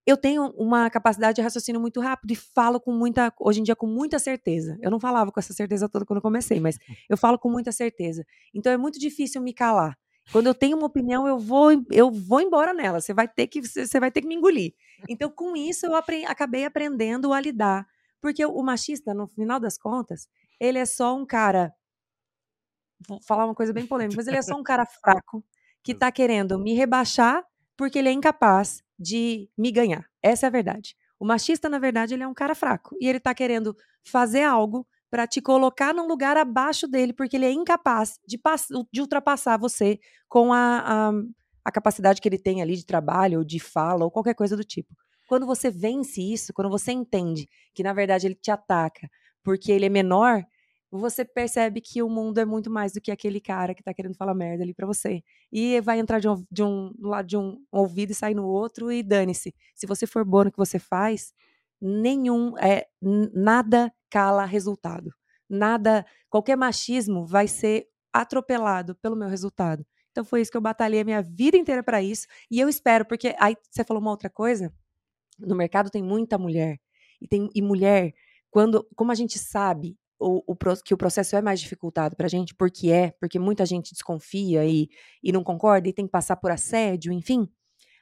Eu tenho uma capacidade de raciocínio muito rápido e falo com muita, hoje em dia, com muita certeza. Eu não falava com essa certeza toda quando eu comecei, mas eu falo com muita certeza. Então é muito difícil me calar. Quando eu tenho uma opinião, eu vou, eu vou embora nela. Você vai ter que, você vai ter que me engolir. Então, com isso, eu aprendi, acabei aprendendo a lidar. Porque o machista, no final das contas, ele é só um cara. Vou falar uma coisa bem polêmica, mas ele é só um cara fraco que está querendo me rebaixar porque ele é incapaz de me ganhar. Essa é a verdade. O machista, na verdade, ele é um cara fraco e ele está querendo fazer algo para te colocar num lugar abaixo dele, porque ele é incapaz de, de ultrapassar você com a, a, a, capacidade que ele tem ali de trabalho, ou de fala, ou qualquer coisa do tipo. Quando você vence isso, quando você entende que na verdade ele te ataca porque ele é menor, você percebe que o mundo é muito mais do que aquele cara que tá querendo falar merda ali para você. E vai entrar de um, de um lado de um, um ouvido e sair no outro e dane-se. Se você for bom no que você faz, nenhum é nada cala resultado. Nada, qualquer machismo vai ser atropelado pelo meu resultado. Então foi isso que eu batalhei a minha vida inteira para isso, e eu espero, porque aí você falou uma outra coisa, no mercado tem muita mulher. E tem e mulher, quando como a gente sabe o, o, que o processo é mais dificultado para a gente, porque é, porque muita gente desconfia e, e não concorda e tem que passar por assédio, enfim,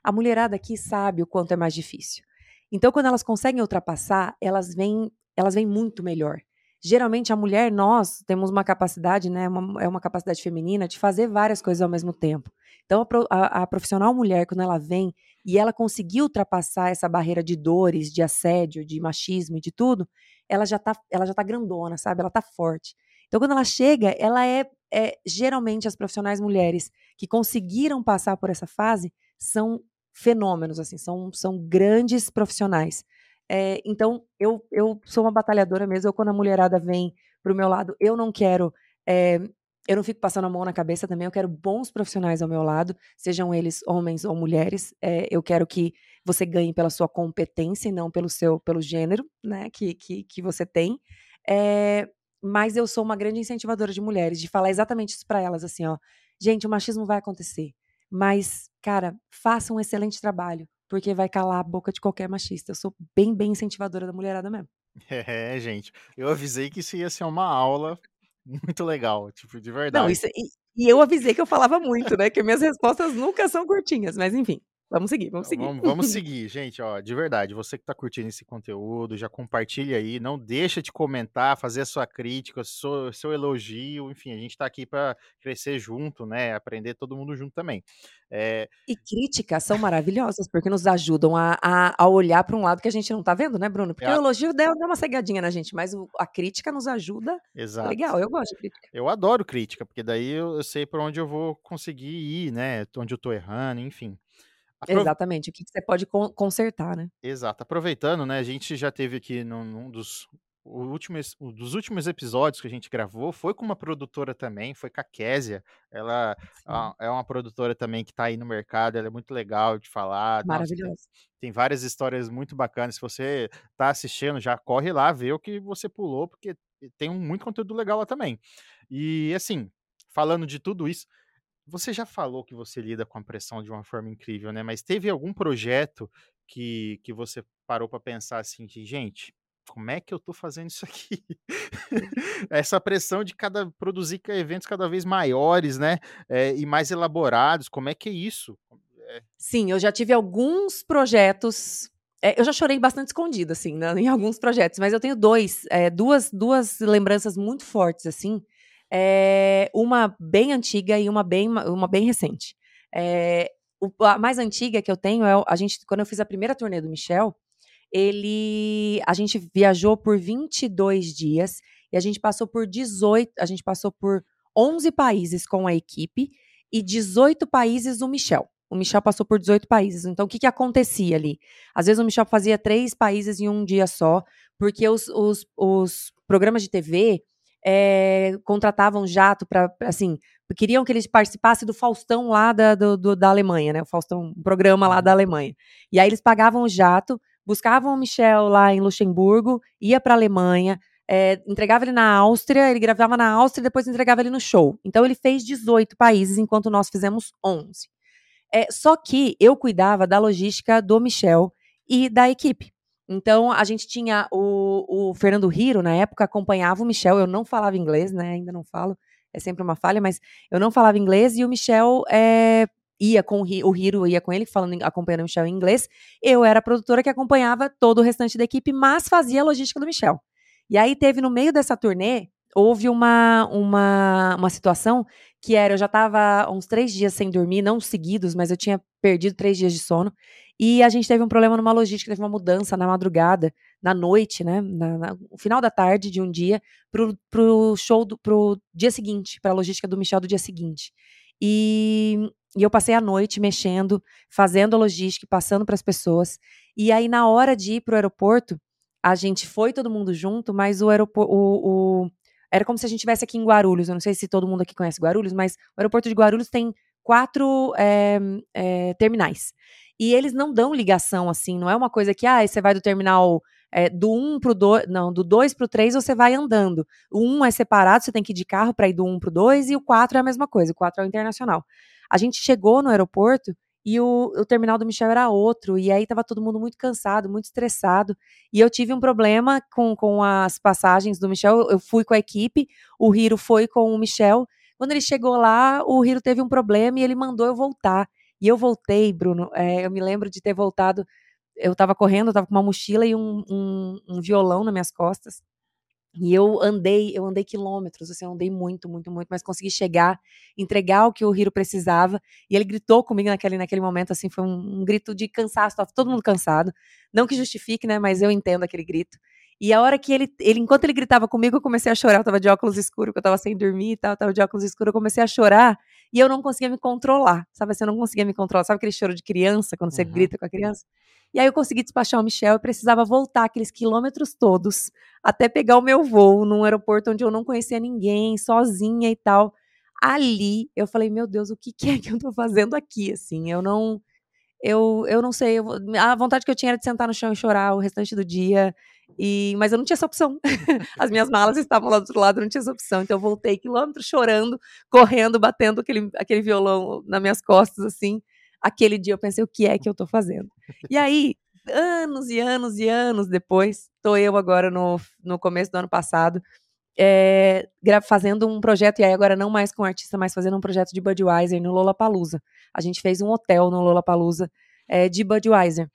a mulherada aqui sabe o quanto é mais difícil. Então, quando elas conseguem ultrapassar, elas vêm, elas vêm muito melhor. Geralmente, a mulher, nós temos uma capacidade, né, uma, é uma capacidade feminina de fazer várias coisas ao mesmo tempo. Então, a, a, profissional mulher, quando ela vem e ela conseguir ultrapassar essa barreira de dores, de assédio, de machismo e de tudo, ela já tá, ela já tá grandona, sabe? Ela tá forte. Então, quando ela chega, ela é, é geralmente as profissionais mulheres que conseguiram passar por essa fase são fenômenos, assim, são, são grandes profissionais. É, então, eu, eu sou uma batalhadora mesmo. Eu, quando a mulherada vem pro meu lado, eu não quero. É, eu não fico passando a mão na cabeça também. Eu quero bons profissionais ao meu lado, sejam eles homens ou mulheres. É, eu quero que você ganhe pela sua competência e não pelo seu pelo gênero, né, que, que, que você tem. É, mas eu sou uma grande incentivadora de mulheres, de falar exatamente isso para elas, assim, ó. Gente, o machismo vai acontecer, mas, cara, faça um excelente trabalho, porque vai calar a boca de qualquer machista. Eu sou bem, bem incentivadora da mulherada mesmo.
É, gente, eu avisei que isso ia ser uma aula muito legal, tipo, de verdade.
Não, isso, e, e eu avisei que eu falava muito, né? Que minhas respostas nunca são curtinhas, mas enfim. Vamos seguir, vamos seguir.
Vamos, vamos seguir, gente, ó, de verdade, você que está curtindo esse conteúdo, já compartilha aí, não deixa de comentar, fazer a sua crítica, seu, seu elogio, enfim, a gente está aqui para crescer junto, né, aprender todo mundo junto também.
É... E críticas são maravilhosas, porque nos ajudam a, a, a olhar para um lado que a gente não está vendo, né, Bruno? Porque é o elogio deu, deu uma cegadinha na gente, mas o, a crítica nos ajuda. Exato. Legal, eu gosto de crítica.
Eu adoro crítica, porque daí eu, eu sei para onde eu vou conseguir ir, né, onde eu estou errando, enfim.
Exatamente, o que, que você pode consertar, né?
Exato. Aproveitando, né, a gente já teve aqui num, num dos últimos, um dos últimos episódios que a gente gravou foi com uma produtora também, foi com a Késia. Ela é uma produtora também que está aí no mercado, ela é muito legal de falar.
Maravilhosa.
Tem, várias histórias muito bacanas. Se você está assistindo, já corre lá, vê o que você pulou, porque tem muito conteúdo legal lá também. E assim, falando de tudo isso, você já falou que você lida com a pressão de uma forma incrível, né? Mas teve algum projeto que, que você parou para pensar assim, de, gente, como é que eu tô fazendo isso aqui? Essa pressão de cada produzir eventos cada vez maiores, né? É, e mais elaborados, como é que é isso? É.
Sim, eu já tive alguns projetos. É, eu já chorei bastante escondido, assim, né, em alguns projetos, mas eu tenho dois, duas, duas lembranças muito fortes, assim, é, uma bem antiga e uma bem, uma bem recente. É, o, a mais antiga que eu tenho é a gente quando eu fiz a primeira turnê do Michel, ele a gente viajou por 22 dias e a gente passou por 18, a gente passou por 11 países com a equipe e 18 países o Michel. O Michel passou por 18 países. Então, o que, que acontecia ali? Às vezes o Michel fazia três países em um dia só, porque os, os, os programas de TV, é, contratavam jato para, assim, queriam que ele participasse do Faustão lá da, do, do, da Alemanha, né? O Faustão, um programa lá da uhum. Alemanha. E aí eles pagavam o jato, buscavam o Michel lá em Luxemburgo, ia para a Alemanha, é, entregava ele na Áustria, ele gravava na Áustria e depois entregava ele no show. Então ele fez 18 países, enquanto nós fizemos 11. É, só que eu cuidava da logística do Michel e da equipe. Então, a gente tinha o, o Fernando Hiro, na época, acompanhava o Michel. Eu não falava inglês, né? Ainda não falo, é sempre uma falha, mas eu não falava inglês e o Michel é, ia com o Hiro, ia com ele, falando, acompanhando o Michel em inglês. Eu era a produtora que acompanhava todo o restante da equipe, mas fazia a logística do Michel. E aí teve no meio dessa turnê, houve uma, uma, uma situação que era, eu já estava uns três dias sem dormir, não seguidos, mas eu tinha perdido três dias de sono. E a gente teve um problema numa logística, teve uma mudança na madrugada, na noite, né? Na, na, no final da tarde de um dia, pro, pro show, do, pro dia seguinte, pra logística do Michel do dia seguinte. E, e eu passei a noite mexendo, fazendo a logística, passando para as pessoas. E aí, na hora de ir pro aeroporto, a gente foi todo mundo junto, mas o aeroporto. O, era como se a gente estivesse aqui em Guarulhos. Eu não sei se todo mundo aqui conhece Guarulhos, mas o aeroporto de Guarulhos tem quatro é, é, terminais. E eles não dão ligação assim, não é uma coisa que, ah, você vai do terminal é, do 1 pro 2, não, do 2 pro 3 você vai andando. O 1 é separado, você tem que ir de carro para ir do 1 pro 2, e o 4 é a mesma coisa, o 4 é o internacional. A gente chegou no aeroporto e o, o terminal do Michel era outro, e aí tava todo mundo muito cansado, muito estressado, e eu tive um problema com, com as passagens do Michel, eu fui com a equipe, o Hiro foi com o Michel, quando ele chegou lá, o Hiro teve um problema e ele mandou eu voltar. E eu voltei, Bruno, é, eu me lembro de ter voltado, eu estava correndo, eu estava com uma mochila e um, um, um, violão nas minhas costas. E eu andei, eu andei quilômetros, assim, eu andei muito, muito, muito, mas consegui chegar, entregar o que o Hiro precisava. E ele gritou comigo naquele, naquele momento, assim, foi um, um grito de cansaço, estava todo mundo cansado. Não que justifique, né, mas eu entendo aquele grito. E a hora que ele, ele, enquanto ele gritava comigo, eu comecei a chorar. Eu tava de óculos escuros, que eu tava sem dormir e tal, eu tava de óculos escuros, eu comecei a chorar e eu não conseguia me controlar. Sabe assim, eu não conseguia me controlar. Sabe aquele choro de criança, quando você uhum. grita com a criança? E aí eu consegui despachar o Michel, eu precisava voltar aqueles quilômetros todos até pegar o meu voo num aeroporto onde eu não conhecia ninguém, sozinha e tal. Ali eu falei, meu Deus, o que, que é que eu tô fazendo aqui? Assim, eu não eu, eu não sei, eu, a vontade que eu tinha era de sentar no chão e chorar o restante do dia. E, mas eu não tinha essa opção. As minhas malas estavam lá do outro lado, não tinha essa opção. Então eu voltei quilômetros chorando, correndo, batendo aquele, aquele violão nas minhas costas, assim. Aquele dia eu pensei, o que é que eu tô fazendo? E aí, anos e anos e anos depois, tô eu agora no, no começo do ano passado, é, fazendo um projeto, e aí agora não mais com artista, mas fazendo um projeto de Budweiser no Lollapalooza. A gente fez um hotel no Lollapalooza é, de Budweiser.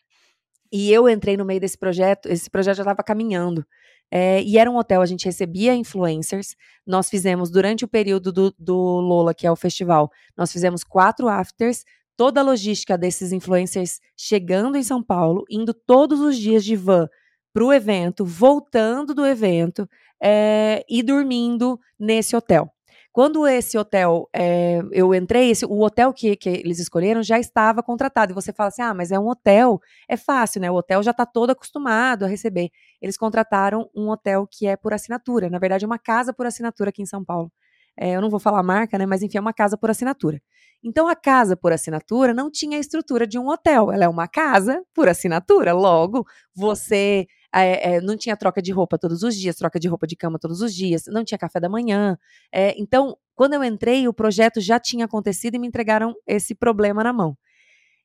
E eu entrei no meio desse projeto, esse projeto já estava caminhando. É, e era um hotel, a gente recebia influencers. Nós fizemos, durante o período do, do Lola, que é o festival, nós fizemos quatro afters, toda a logística desses influencers chegando em São Paulo, indo todos os dias de van para o evento, voltando do evento é, e dormindo nesse hotel. Quando esse hotel, é, eu entrei, esse, o hotel que, que eles escolheram já estava contratado. E você fala assim: ah, mas é um hotel, é fácil, né? O hotel já está todo acostumado a receber. Eles contrataram um hotel que é por assinatura, na verdade, é uma casa por assinatura aqui em São Paulo. É, eu não vou falar a marca, né? Mas enfim, é uma casa por assinatura. Então a casa por assinatura não tinha a estrutura de um hotel, ela é uma casa por assinatura. Logo, você é, é, não tinha troca de roupa todos os dias, troca de roupa de cama todos os dias, não tinha café da manhã. É, então, quando eu entrei, o projeto já tinha acontecido e me entregaram esse problema na mão.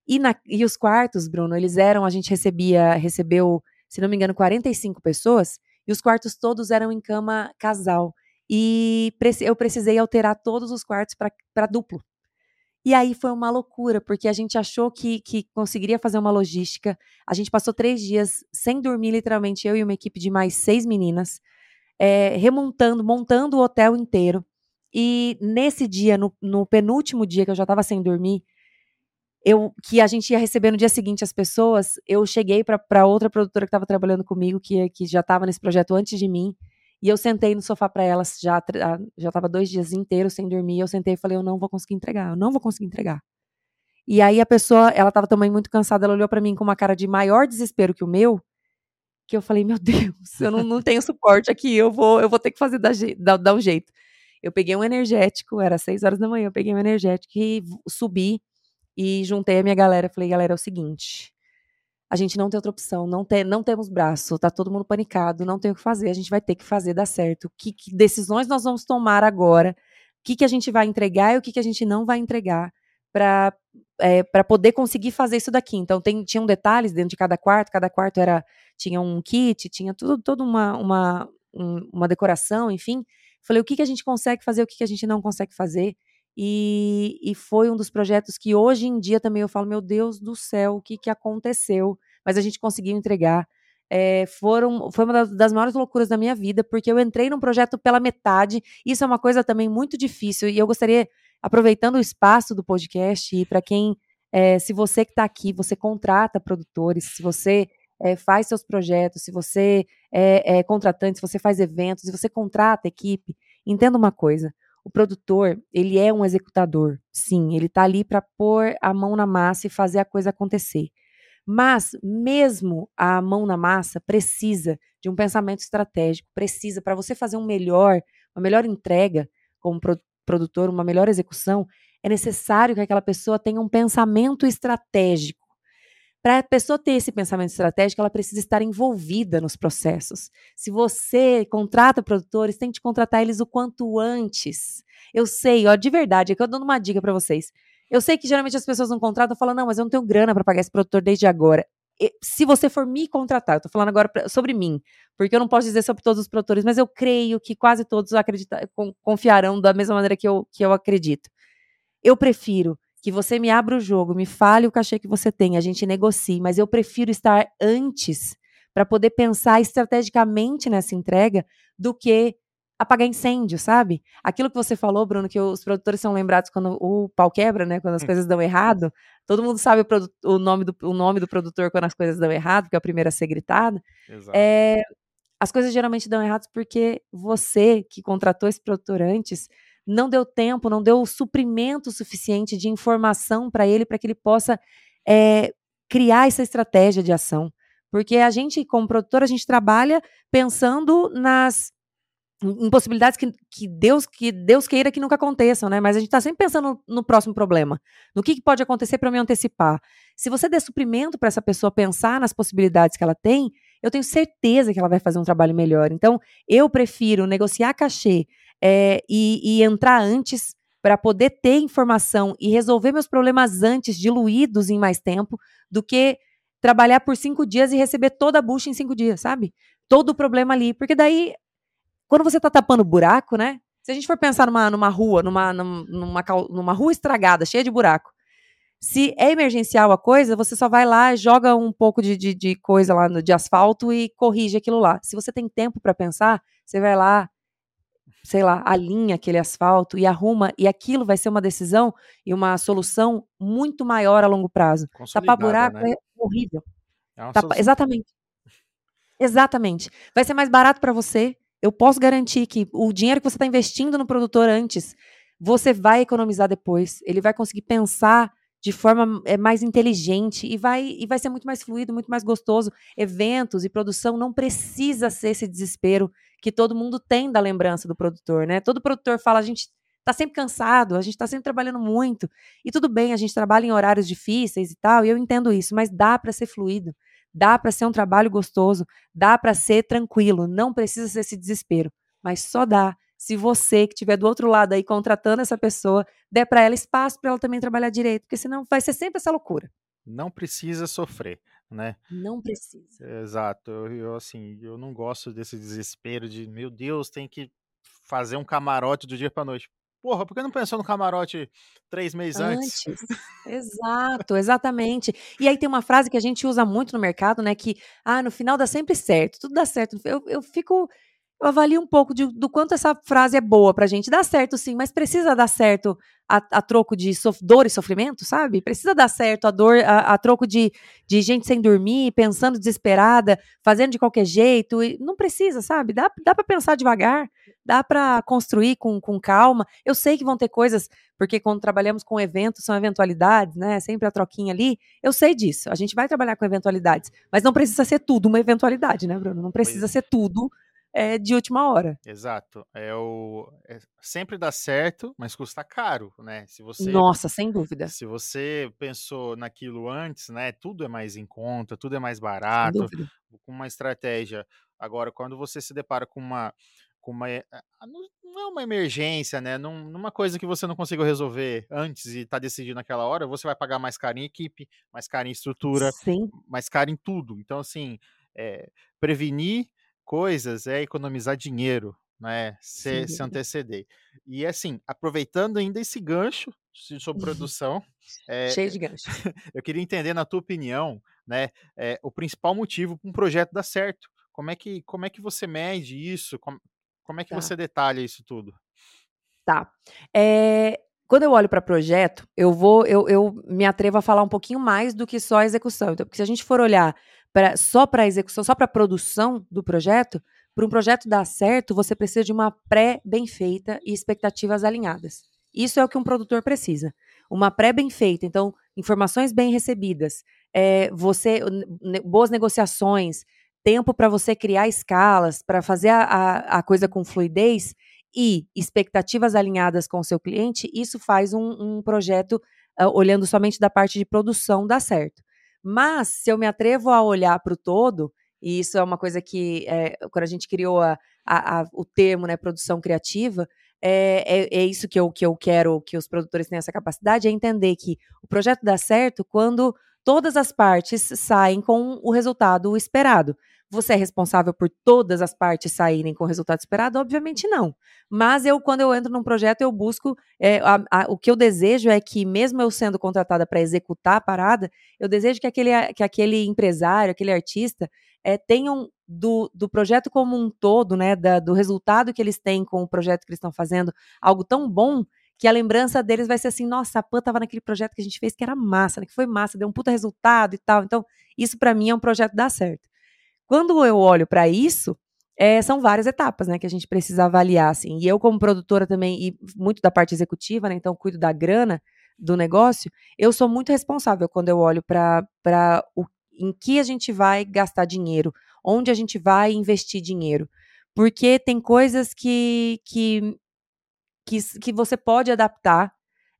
E, na, e os quartos, Bruno, eles eram, a gente recebia, recebeu, se não me engano, 45 pessoas, e os quartos todos eram em cama casal. E eu precisei alterar todos os quartos para duplo. E aí foi uma loucura, porque a gente achou que, que conseguiria fazer uma logística. A gente passou três dias sem dormir, literalmente, eu e uma equipe de mais seis meninas, é, remontando, montando o hotel inteiro. E nesse dia, no, no penúltimo dia que eu já estava sem dormir, eu, que a gente ia receber no dia seguinte as pessoas, eu cheguei para outra produtora que estava trabalhando comigo, que, que já estava nesse projeto antes de mim, e eu sentei no sofá para ela, já ah, já estava dois dias inteiros sem dormir. Eu sentei e falei, eu não vou conseguir entregar, eu não vou conseguir entregar. E aí a pessoa, ela estava também muito cansada, ela olhou para mim com uma cara de maior desespero que o meu, que eu falei, meu Deus, eu não, não tenho suporte aqui, eu vou, eu vou ter que fazer dar, dar, dar um jeito. Eu peguei um energético, era seis horas da manhã, eu peguei um energético e subi e juntei a minha galera. Falei, galera, é o seguinte, a gente não tem outra opção, não, tem, não temos braço, tá todo mundo panicado, não tem o que fazer, a gente vai ter que fazer dar certo. Que, que decisões nós vamos tomar agora? O que, que a gente vai entregar e o que, que a gente não vai entregar para é, para poder conseguir fazer isso daqui. Então, tem, tinham detalhes dentro de cada quarto, cada quarto era tinha um kit, tinha tudo, toda uma, uma, um, uma decoração, enfim. Falei, o que, que a gente consegue fazer, o que, que a gente não consegue fazer. E, e foi um dos projetos que hoje em dia também eu falo, meu Deus do céu, o que, que aconteceu? Mas a gente conseguiu entregar. É, foram, foi uma das, maiores loucuras da minha vida, porque eu entrei num projeto pela metade. Isso é uma coisa também muito difícil. E eu gostaria, aproveitando o espaço do podcast, e para quem, é, se você que está aqui, você contrata produtores, se você é, faz seus projetos, se você é, é contratante, se você faz eventos, se você contrata equipe, entenda uma coisa: o produtor, ele é um executador, sim, ele está ali para pôr a mão na massa e fazer a coisa acontecer. Mas, mesmo a mão na massa, precisa de um pensamento estratégico, precisa, para você fazer um melhor, uma melhor entrega como produtor, uma melhor execução, é necessário que aquela pessoa tenha um pensamento estratégico. Para a pessoa ter esse pensamento estratégico, ela precisa estar envolvida nos processos. Se você contrata produtores, tem que contratar eles o quanto antes. Eu sei, ó, de verdade, é que eu dando uma dica para vocês. Eu sei que geralmente as pessoas não contratam falam, não, mas eu não tenho grana para pagar esse produtor desde agora. E, se você for me contratar, eu tô falando agora pra, sobre mim, porque eu não posso dizer sobre todos os produtores, mas eu creio que quase todos acreditar, confiarão da mesma maneira que eu, que eu acredito. Eu prefiro que você me abra o jogo, me fale o cachê que você tem, a gente negocie, mas eu prefiro estar antes para poder pensar estrategicamente nessa entrega do que apagar incêndio, sabe? Aquilo que você falou, Bruno, que os produtores são lembrados quando o pau quebra, né? Quando as hum. coisas dão errado. Todo mundo sabe o, o, nome, do, o nome do produtor quando as coisas dão errado, porque é o primeiro a ser gritado. É, as coisas geralmente dão errado porque você, que contratou esse produtor antes, não deu tempo, não deu suprimento suficiente de informação para ele, para que ele possa é, criar essa estratégia de ação. Porque a gente, como produtor, a gente trabalha pensando nas impossibilidades que, que, Deus que Deus queira que nunca aconteçam, né? Mas a gente está sempre pensando no, no, próximo problema, no que, que pode acontecer para me antecipar. Se você der suprimento para essa pessoa pensar nas possibilidades que ela tem, eu tenho certeza que ela vai fazer um trabalho melhor. Então, eu prefiro negociar cachê é, e, e entrar antes para poder ter informação e resolver meus problemas antes, diluídos em mais tempo, do que trabalhar por cinco dias e receber toda a bucha em cinco dias, sabe? Todo o problema ali. Porque daí quando você está tapando buraco, né? Se a gente for pensar numa, numa rua, numa, numa, numa rua estragada, cheia de buraco, se é emergencial a coisa, você só vai lá, joga um pouco de, de, de coisa lá no, de asfalto e corrige aquilo lá. Se você tem tempo para pensar, você vai lá, sei lá, alinha aquele asfalto e arruma, e aquilo vai ser uma decisão e uma solução muito maior a longo prazo. Tapar buraco né? é horrível. É Tapa, exatamente. Exatamente. Vai ser mais barato para você, eu posso garantir que o dinheiro que você está investindo no produtor antes, você vai economizar depois. Ele vai conseguir pensar de forma é, mais inteligente e vai, e vai ser muito mais fluido, muito mais gostoso. Eventos e produção não precisa ser esse desespero que todo mundo tem da lembrança do produtor, né? Todo produtor fala, a gente está sempre cansado, a gente está sempre trabalhando muito. E tudo bem, a gente trabalha em horários difíceis e tal, e eu entendo isso, mas dá para ser fluido. Dá para ser um trabalho gostoso, dá para ser tranquilo, não precisa ser esse desespero, mas só dá se você que estiver do outro lado aí contratando essa pessoa, der para ela espaço para ela também trabalhar direito, porque senão vai ser sempre essa loucura.
Não precisa sofrer, né?
Não precisa.
Exato. Eu, eu assim, eu não gosto desse desespero de, meu Deus, tem que fazer um camarote do dia para noite. Porra, por que não pensou no camarote três meses antes? antes?
Exato, exatamente. E aí tem uma frase que a gente usa muito no mercado, né? Que, ah, no final dá sempre certo, tudo dá certo. Eu, eu fico eu avalio um pouco de, do quanto essa frase é boa pra gente. Dá certo, sim, mas precisa dar certo a, a troco de sof, dor e sofrimento, sabe? Precisa dar certo a dor, a, a, troco de, de gente sem dormir, pensando desesperada, fazendo de qualquer jeito. E não precisa, sabe? Dá, dá para pensar devagar, dá para construir com, com calma. Eu sei que vão ter coisas, porque quando trabalhamos com eventos, são eventualidades, né? Sempre a troquinha ali. Eu sei disso. A gente vai trabalhar com eventualidades, mas não precisa ser tudo uma eventualidade, né, Bruno? Não precisa ser tudo é, de última hora.
Exato. É o é, sempre dá certo, mas custa caro, né?
Se você Nossa, sem dúvida.
Se você pensou naquilo antes, né? Tudo é mais em conta, tudo é mais barato, com uma estratégia. Agora, quando você se depara com uma com uma. Eh, não é uma emergência, né? Num, numa coisa que você não conseguiu resolver antes e está decidindo naquela hora, você vai pagar mais caro em equipe, mais caro em estrutura,
Sim.
mais caro em tudo. Então, assim, é, prevenir coisas é economizar dinheiro, né? Se, se anteceder. E assim, aproveitando ainda esse gancho sobre produção, é,
cheio de gancho.
eu queria entender, na tua opinião, né, é, o principal motivo para um projeto dar certo. Como é que, como é que você mede isso? Como, como é que tá. você detalha isso tudo?
Tá. É, quando eu olho para projeto, eu vou, eu, eu me atrevo a falar um pouquinho mais do que só a execução. Então, porque se a gente for olhar pra, só para a execução, só para a produção do projeto, para um projeto dar certo, você precisa de uma pré bem feita e expectativas alinhadas. Isso é o que um produtor precisa. Uma pré bem feita, então informações bem recebidas, é, você boas negociações, tempo para você criar escalas, para fazer a, a, a, coisa com fluidez e expectativas alinhadas com o seu cliente, isso faz um, um projeto, uh, olhando somente da parte de produção, dar certo. Mas, se eu me atrevo a olhar para o todo, e isso é uma coisa que, é, quando a gente criou a, o termo, né, produção criativa, é, é, é, isso que eu, que eu quero que os produtores tenham essa capacidade, é entender que o projeto dá certo quando todas as partes saem com o resultado esperado. Você é responsável por todas as partes saírem com o resultado esperado? Obviamente não. Mas eu, quando eu entro num projeto, eu busco. É, a, a, o que eu desejo é que, mesmo eu sendo contratada para executar a parada, eu desejo que aquele, que aquele empresário, aquele artista, é, tenham do, do projeto como um todo, né, da, do resultado que eles têm com o projeto que eles estão fazendo, algo tão bom que a lembrança deles vai ser assim, nossa, a Pan tava naquele projeto que a gente fez que era massa, né, que foi massa, deu um puta resultado e tal. Então, isso para mim é um projeto dar certo. Quando eu olho para isso, é, são várias etapas, né, que a gente precisa avaliar, assim. E eu como produtora também e muito da parte executiva, né, então cuido da grana do negócio, eu sou muito responsável quando eu olho para em que a gente vai gastar dinheiro, onde a gente vai investir dinheiro. Porque tem coisas que, que que, que você pode adaptar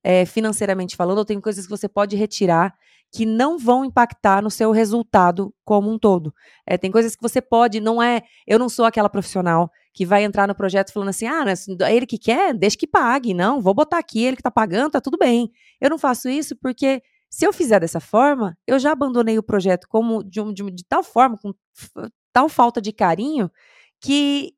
é, financeiramente falando, ou tem coisas que você pode retirar que não vão impactar no seu resultado como um todo. É, tem coisas que você pode, não é. Eu não sou aquela profissional que vai entrar no projeto falando assim: ah, é ele que quer, deixa que pague. Não, vou botar aqui, ele que tá pagando, tá tudo bem. Eu não faço isso porque se eu fizer dessa forma, eu já abandonei o projeto como de, de, de tal forma, com tal falta de carinho, que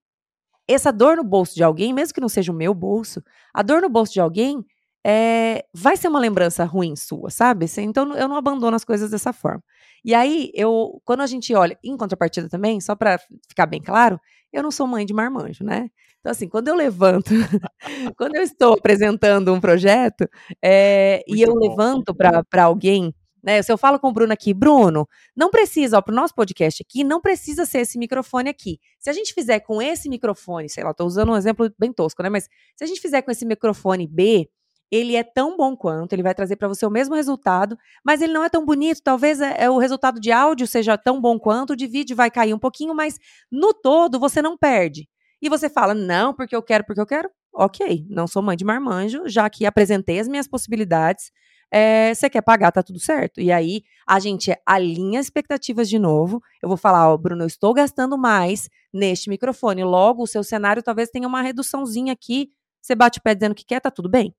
essa dor no bolso de alguém, mesmo que não seja o meu bolso, a dor no bolso de alguém é, vai ser uma lembrança ruim sua, sabe? Então eu não abandono as coisas dessa forma. E aí, eu, quando a gente olha, em contrapartida também, só para ficar bem claro, eu não sou mãe de marmanjo, né? Então, assim, quando eu levanto, quando eu estou apresentando um projeto é, e eu bom. levanto para alguém né? Se eu falo com o Bruno aqui, Bruno, não precisa, para o nosso podcast aqui, não precisa ser esse microfone aqui. Se a gente fizer com esse microfone, sei lá, estou usando um exemplo bem tosco, né? Mas se a gente fizer com esse microfone B, ele é tão bom quanto, ele vai trazer para você o mesmo resultado, mas ele não é tão bonito. Talvez é, é, o resultado de áudio seja tão bom quanto, de vídeo vai cair um pouquinho, mas no todo você não perde. E você fala, não, porque eu quero, porque eu quero. Ok, não sou mãe de marmanjo, já que apresentei as minhas possibilidades é, você quer pagar, tá tudo certo. E aí a gente alinha expectativas de novo. Eu vou falar, ó, Bruno, eu estou gastando mais neste microfone. Logo, o seu cenário talvez tenha uma reduçãozinha aqui. Você bate o pé dizendo que quer, tá tudo bem.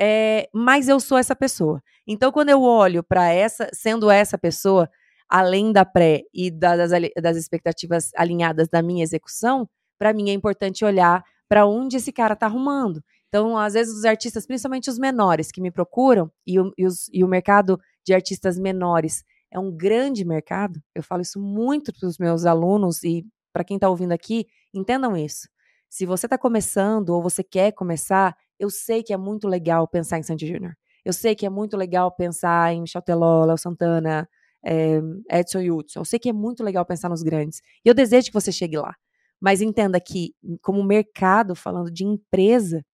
É, mas eu sou essa pessoa. Então, quando eu olho para essa, sendo essa pessoa, além da pré e das, das expectativas alinhadas da minha execução, para mim é importante olhar para onde esse cara tá arrumando. Então, às vezes, os artistas, principalmente os menores, que me procuram, e o, e, os, e o mercado de artistas menores é um grande mercado, eu falo isso muito para os meus alunos e para quem está ouvindo aqui, entendam isso. Se você está começando ou você quer começar, eu sei que é muito legal pensar em Sandy Júnior. Eu sei que é muito legal pensar em Michel Teló, Léo Santana, é, Edson Hudson. Eu sei que é muito legal pensar nos grandes. E eu desejo que você chegue lá. Mas entenda que, como mercado, falando de empresa,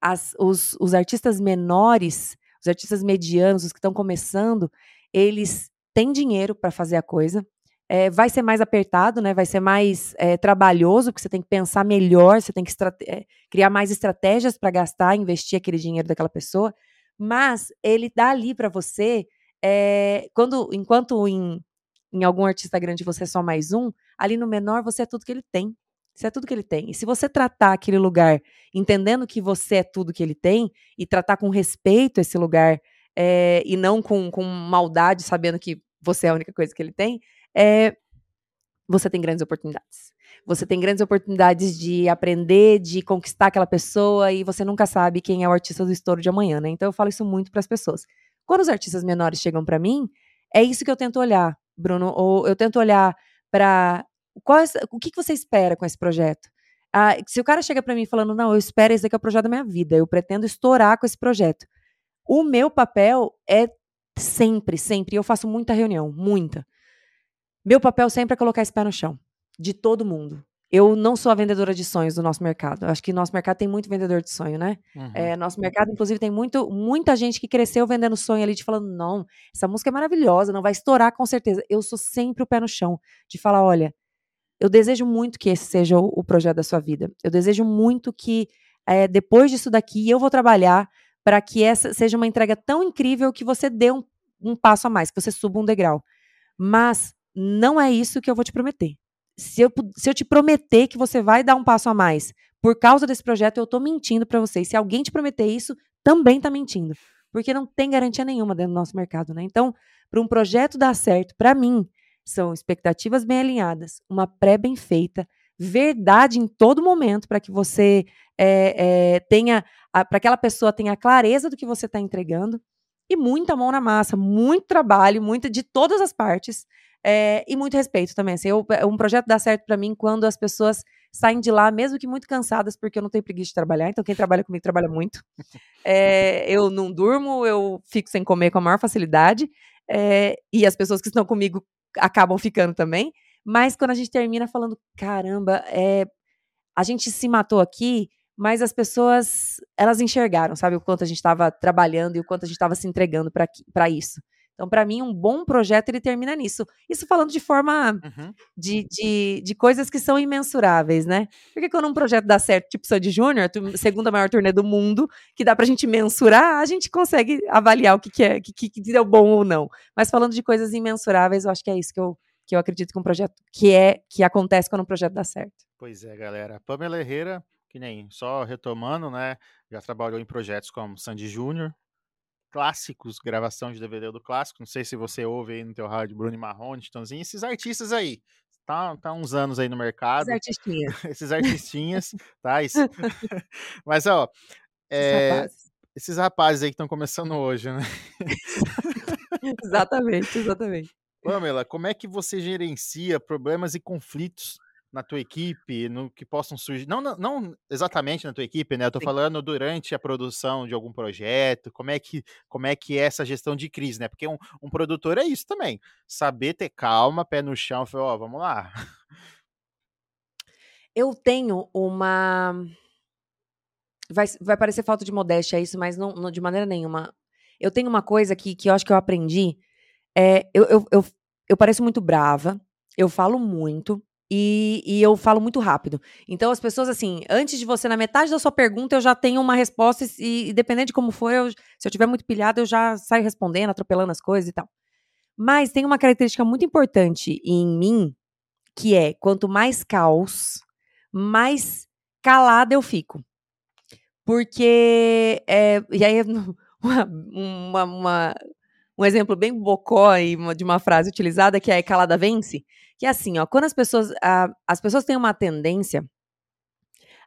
as, os, os artistas menores, os artistas medianos, os que estão começando, eles têm dinheiro para fazer a coisa. É, vai ser mais apertado, né? Vai ser mais é, trabalhoso, porque você tem que pensar melhor, você tem que é, criar mais estratégias para gastar, investir aquele dinheiro daquela pessoa. Mas ele dá ali para você, quando, enquanto em, em algum artista grande você é só mais um, ali no menor você é tudo que ele tem. Isso é tudo que ele tem. E se você tratar aquele lugar entendendo que você é tudo que ele tem e tratar com respeito esse lugar é, e não com, com maldade, sabendo que você é a única coisa que ele tem, é, você tem grandes oportunidades. Você tem grandes oportunidades de aprender, de conquistar aquela pessoa e você nunca sabe quem é o artista do estouro de amanhã, né? Então eu falo isso muito para as pessoas. Quando os artistas menores chegam para mim, é isso que eu tento olhar, Bruno. Ou eu tento olhar para é, o que, que você espera com esse projeto. Ah, se o cara chega para mim falando, não, eu espero esse daqui é o projeto da minha vida, eu pretendo estourar com esse projeto. O meu papel é sempre, sempre, eu faço muita reunião, muita. Meu papel sempre é colocar esse pé no chão, de todo mundo. Eu não sou a vendedora de sonhos do nosso mercado. Eu acho que nosso mercado tem muito vendedor de sonho, né? Uhum. É, nosso mercado, inclusive, tem muito, muita gente que cresceu vendendo sonho ali, de falando, não, essa música é maravilhosa, não vai estourar com certeza. Eu sou sempre o pé no chão, de falar, olha, eu desejo muito que esse seja o, o projeto da sua vida. Eu desejo muito que, é, depois disso daqui, eu vou trabalhar para que essa seja uma entrega tão incrível que você dê um, um passo a mais, que você suba um degrau. Mas não é isso que eu vou te prometer. Se eu, se eu te prometer que você vai dar um passo a mais por causa desse projeto, eu estou mentindo para você. Se alguém te prometer isso, também está mentindo. Porque não tem garantia nenhuma dentro do nosso mercado, né? Então, para um projeto dar certo, para mim, são expectativas bem alinhadas, uma pré bem feita, verdade em todo momento para que você é, é, tenha, para aquela pessoa tenha clareza do que você está entregando e muita mão na massa, muito trabalho, muita de todas as partes é, e muito respeito também. Assim, eu, um projeto dá certo para mim quando as pessoas saem de lá, mesmo que muito cansadas, porque eu não tenho preguiça de trabalhar. Então, quem trabalha comigo trabalha muito. É, eu não durmo, eu fico sem comer com a maior facilidade. É, e as pessoas que estão comigo acabam ficando também. Mas quando a gente termina falando, caramba, é, a gente se matou aqui, mas as pessoas, elas enxergaram, sabe, o quanto a gente estava trabalhando e o quanto a gente estava se entregando para isso. Então, para mim, um bom projeto ele termina nisso. Isso falando de forma uhum. de, de, de, coisas que são imensuráveis, né? Porque quando um projeto dá certo, tipo Sandy Júnior, segunda maior turnê do mundo, que dá pra gente mensurar, a gente consegue avaliar o que, que é, que, que deu bom ou não. Mas falando de coisas imensuráveis, eu acho que é isso que eu, que eu acredito que um projeto que é que acontece quando um projeto dá certo.
Pois é, galera. Pamela Herrera, que nem só retomando, né? Já trabalhou em projetos como Sandy Júnior, clássicos, gravação de DVD do clássico. Não sei se você ouve aí no teu rádio Bruno Marrone, Titãozinho, esses artistas aí. Tá, tá uns anos aí no mercado.
Esses artistinhas.
esses artistinhas, tá? Isso. Mas, ó, é, rapazes. esses rapazes aí que estão começando hoje, né?
exatamente, exatamente.
Pamela, como é que você gerencia problemas e conflitos na tua equipe, no que possam surgir, não, não, não exatamente na tua equipe, né? Eu tô falando durante a produção de algum projeto, como é que, como é que é essa gestão de crise, né? Porque um, um produtor é isso também, saber ter calma, pé no chão, falar, ó, oh, vamos lá.
Eu tenho uma vai, vai parecer falta de modéstia isso, mas não, não, de maneira nenhuma. Eu tenho uma coisa que, que eu acho que eu aprendi. É, eu, eu, eu, eu pareço muito brava, eu falo muito, e, e, eu falo muito rápido. Então, as pessoas, assim, antes de você, na metade da sua pergunta, eu já tenho uma resposta, e, e dependendo de como for, eu, se eu tiver muito pilhado, eu já saio respondendo, atropelando as coisas e tal. Mas tem uma característica muito importante em mim, que é quanto mais caos, mais calada eu fico. Porque. É, e aí, uma, uma, um exemplo bem bocó de uma frase utilizada, que é calada vence que assim, ó, quando as pessoas, a, as pessoas têm uma tendência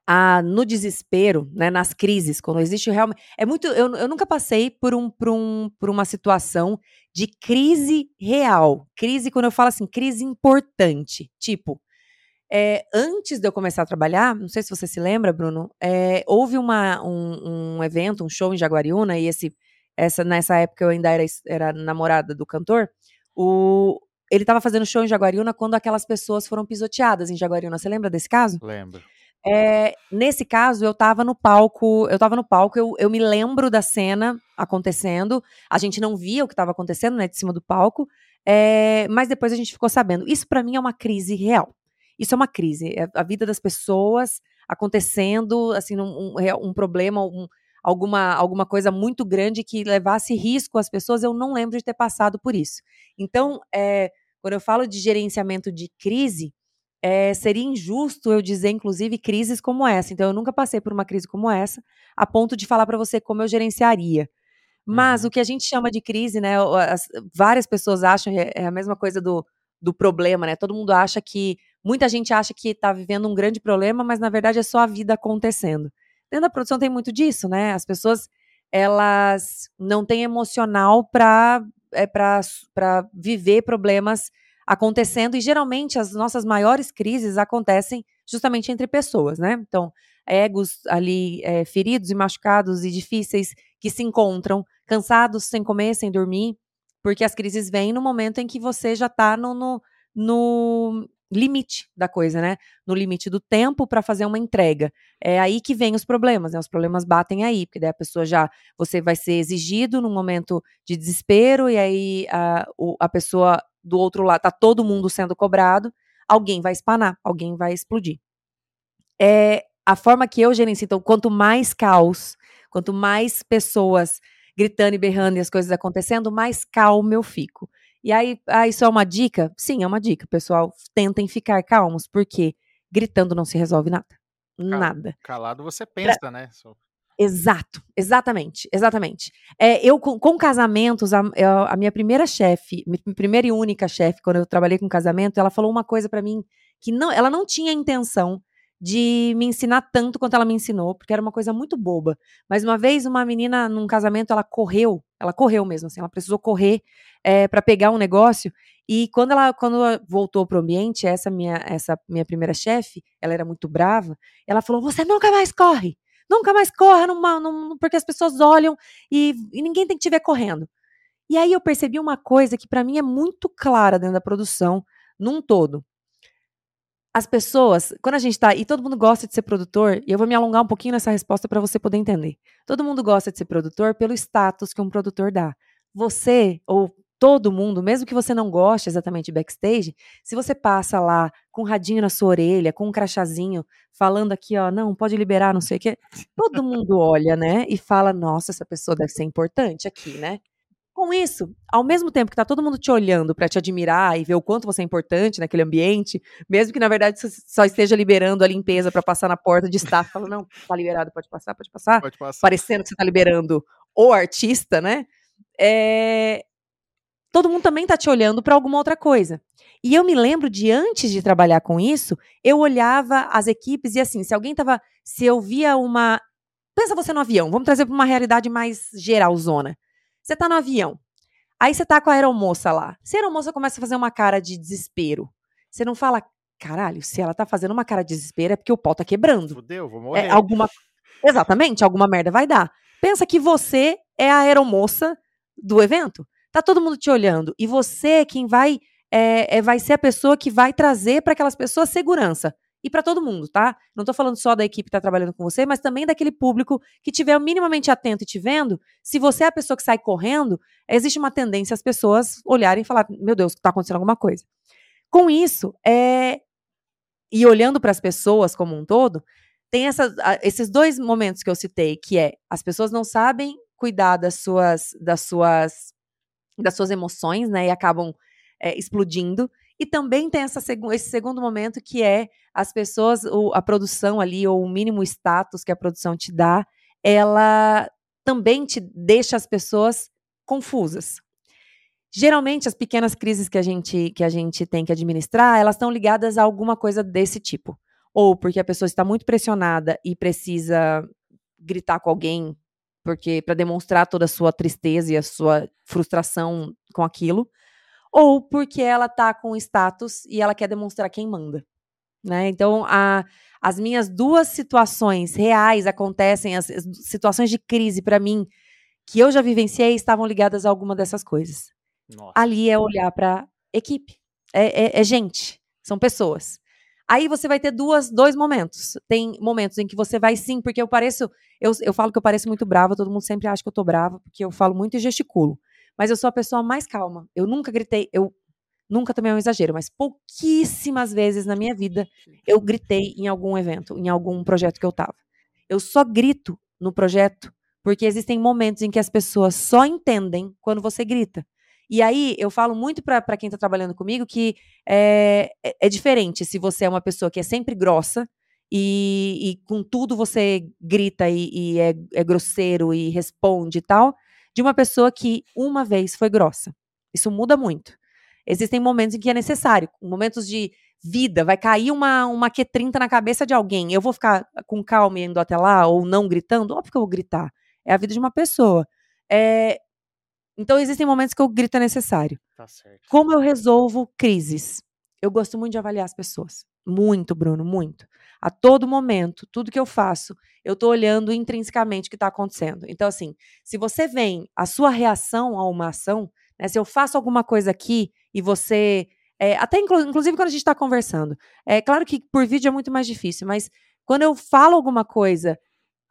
a, no desespero, né, nas crises, quando existe realmente, é muito, eu, eu nunca passei por, um, por, um, por uma situação de crise real, crise, quando eu falo assim, crise importante, tipo, é, antes de eu começar a trabalhar, não sei se você se lembra, Bruno, é, houve uma, um, um, evento, um show em Jaguariúna, e esse, essa, nessa época eu ainda era, era namorada do cantor, o, ele estava fazendo show em Jaguariúna quando aquelas pessoas foram pisoteadas em Jaguariúna. Você lembra desse caso?
Lembro.
É, nesse caso, eu estava no palco, eu tava no palco, eu, eu me lembro da cena acontecendo. A gente não via o que estava acontecendo, né, de cima do palco, é, mas depois a gente ficou sabendo. Isso para mim é uma crise real. Isso é uma crise. É a vida das pessoas acontecendo, assim, um, um, um problema, um, alguma, alguma coisa muito grande que levasse risco às pessoas. Eu não lembro de ter passado por isso. Então, é, quando eu falo de gerenciamento de crise, é, seria injusto eu dizer, inclusive, crises como essa. Então, eu nunca passei por uma crise como essa, a ponto de falar para você como eu gerenciaria. Mas uhum. o que a gente chama de crise, né? As, várias pessoas acham, é, é a mesma coisa do, do problema, né? Todo mundo acha que. Muita gente acha que está vivendo um grande problema, mas na verdade é só a vida acontecendo. Dentro da produção tem muito disso, né? As pessoas elas não têm emocional para é, para viver problemas acontecendo, e geralmente as nossas maiores crises acontecem justamente entre pessoas, né? Então, egos ali é, feridos e machucados e difíceis que se encontram, cansados, sem comer, sem dormir, porque as crises vêm no momento em que você já está no, no, no, limite da coisa, né? No limite do tempo para fazer uma entrega. É aí que vem os problemas, né? Os problemas batem aí, porque daí a pessoa já você vai ser exigido num momento de desespero e aí a, a pessoa do outro lado tá todo mundo sendo cobrado, alguém vai espanar, alguém vai explodir. É a forma que eu gerencio, então, quanto mais caos, quanto mais pessoas gritando e berrando e as coisas acontecendo, mais calmo eu fico. E aí, ah, isso é uma dica? Sim, é uma dica, pessoal. Tentem ficar calmos, porque gritando não se resolve nada. Nada.
Calado você pensa, pra... né?
Exato, exatamente, exatamente. É, eu, com, com casamentos, a, a, minha primeira chefe, minha primeira e única chefe, quando eu trabalhei com casamento, ela falou uma coisa para mim que não, ela não tinha intenção de me ensinar tanto quanto ela me ensinou, porque era uma coisa muito boba. Mas uma vez uma menina num casamento, ela correu, ela correu mesmo, assim, ela precisou correr é, para pegar um negócio. E quando ela, quando ela voltou pro ambiente, essa minha, essa minha primeira chefe, ela era muito brava. Ela falou: "Você nunca mais corre, nunca mais corra, numa, porque as pessoas olham e, e ninguém tem que te ver correndo." E aí eu percebi uma coisa que para mim é muito clara dentro da produção, num todo as pessoas, quando a gente tá, e todo mundo gosta de ser produtor, e eu vou me alongar um pouquinho nessa resposta para você poder entender. Todo mundo gosta de ser produtor pelo status que um produtor dá. Você, ou todo mundo, mesmo que você não goste exatamente de backstage, se você passa lá com um radinho na sua orelha, com um crachazinho, falando aqui, ó, não, pode liberar, não sei o quê, todo mundo olha, né, e fala, nossa, essa pessoa deve ser importante aqui, né? Com isso, ao mesmo tempo que tá todo mundo te olhando para te admirar e ver o quanto você é importante naquele ambiente, mesmo que na verdade você só esteja liberando a limpeza para passar na porta de staff, fala não, tá liberado, pode passar, pode passar, pode passar. parecendo que você tá liberando o artista, né? É... Todo mundo também tá te olhando para alguma outra coisa. E eu me lembro de antes de trabalhar com isso, eu olhava as equipes e assim, se alguém tava, se eu via uma Pensa você no avião, vamos trazer para uma realidade mais geral zona. Você tá no avião. Aí você tá com a aeromoça lá. Se a aeromoça começa a fazer uma cara de desespero, você não fala, caralho, se ela tá fazendo uma cara de desespero é porque o pau tá quebrando.
Fudeu, vou é, morrer.
É, alguma... Exatamente, alguma merda vai dar. Pensa que você é a aeromoça do evento. Tá todo mundo te olhando. E você é quem vai, é, é vai ser a pessoa que vai trazer para aquelas pessoas segurança e para todo mundo, tá? Não estou falando só da equipe que está trabalhando com você, mas também daquele público que tiver minimamente atento e te vendo. Se você é a pessoa que sai correndo, existe uma tendência as pessoas olharem e falar: meu Deus, está acontecendo alguma coisa. Com isso, é... e olhando para as pessoas como um todo, tem esses dois momentos que eu citei, que é as pessoas não sabem cuidar das suas, das suas, das suas emoções, né? E acabam é, explodindo. E também tem essa esse segundo momento que é as pessoas, a produção ali, ou o mínimo status que a produção te dá, ela também te deixa as pessoas confusas. Geralmente, as pequenas crises que a gente, que a gente tem que administrar, elas estão ligadas a alguma coisa desse tipo. Ou porque a pessoa está muito pressionada e precisa gritar com alguém porque para demonstrar toda a sua tristeza e a sua frustração com aquilo ou porque ela tá com status e ela quer demonstrar quem manda. Né? Então, a, as minhas duas situações reais acontecem, as, as situações de crise para mim que eu já vivenciei estavam ligadas a alguma dessas coisas. Nossa. Ali é olhar para equipe, é, é, é, gente, são pessoas. Aí você vai ter duas, dois momentos. Tem momentos em que você vai sim, porque eu pareço, eu, eu falo que eu pareço muito brava, todo mundo sempre acha que eu tô brava, porque eu falo muito e gesticulo. Mas eu sou a pessoa mais calma. Eu nunca gritei, eu nunca também é um exagero, mas pouquíssimas vezes na minha vida eu gritei em algum evento, em algum projeto que eu tava. Eu só grito no projeto porque existem momentos em que as pessoas só entendem quando você grita. E aí eu falo muito para quem está trabalhando comigo que é, é, é diferente se você é uma pessoa que é sempre grossa, e, e, com tudo você grita e, e é, é, grosseiro e responde e tal, de uma pessoa que uma vez foi grossa. Isso muda muito. Existem momentos em que é necessário, momentos de vida, vai cair uma, uma Q30 na cabeça de alguém. Eu vou ficar com calma indo até lá ou não gritando? Óbvio que eu vou gritar. É a vida de uma pessoa. É... Então, existem momentos que o grito é necessário. Tá Como eu resolvo crises? Eu gosto muito de avaliar as pessoas. Muito, Bruno, muito. A todo momento, tudo que eu faço, eu estou olhando intrinsecamente o que está acontecendo. Então, assim, se você vem, a sua reação a uma ação, né, se eu faço alguma coisa aqui e você é, até inclusive quando a gente está conversando. É claro que por vídeo é muito mais difícil, mas quando eu falo alguma coisa,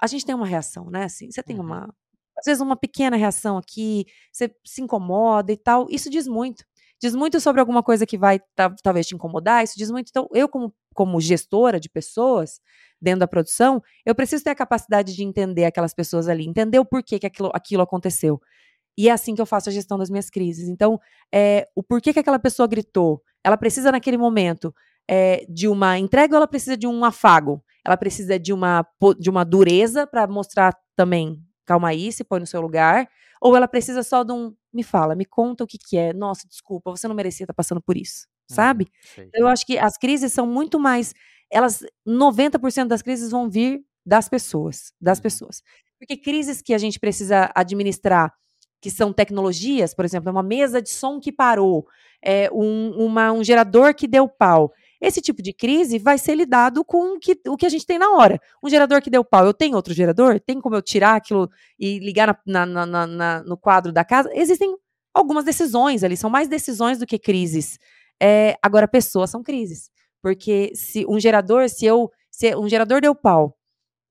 a gente tem uma reação, né? Assim, você tem uhum. uma. Às vezes uma pequena reação aqui, você se incomoda e tal. Isso diz muito. Diz muito sobre alguma coisa que vai talvez te incomodar. Isso diz muito. Então, eu, como, como gestora de pessoas dentro da produção, eu preciso ter a capacidade de entender aquelas pessoas ali, entender o porquê que aquilo, aquilo aconteceu. E é assim que eu faço a gestão das minhas crises. Então, é, o porquê que aquela pessoa gritou? Ela precisa, naquele momento, é, de uma entrega ou ela precisa de um afago? Ela precisa de uma, de uma dureza para mostrar também, calma aí, se põe no seu lugar. Ou ela precisa só de um, me fala, me conta o que, que é. Nossa, desculpa, você não merecia estar passando por isso, uhum, sabe? eu acho que as crises são muito mais. Elas, 90% das crises vão vir das pessoas, das uhum. pessoas. Porque crises que a gente precisa administrar que são tecnologias, por exemplo, é uma mesa de som que parou, é um, uma, um gerador que deu pau. Esse tipo de crise vai ser lidado com o que, o que a gente tem na hora. Um gerador que deu pau, eu tenho outro gerador? Tem como eu tirar aquilo e ligar na, na, na, na no quadro da casa? Existem algumas decisões ali, são mais decisões do que crises. É, agora, pessoas são crises. Porque se um gerador, se eu. Se um gerador deu pau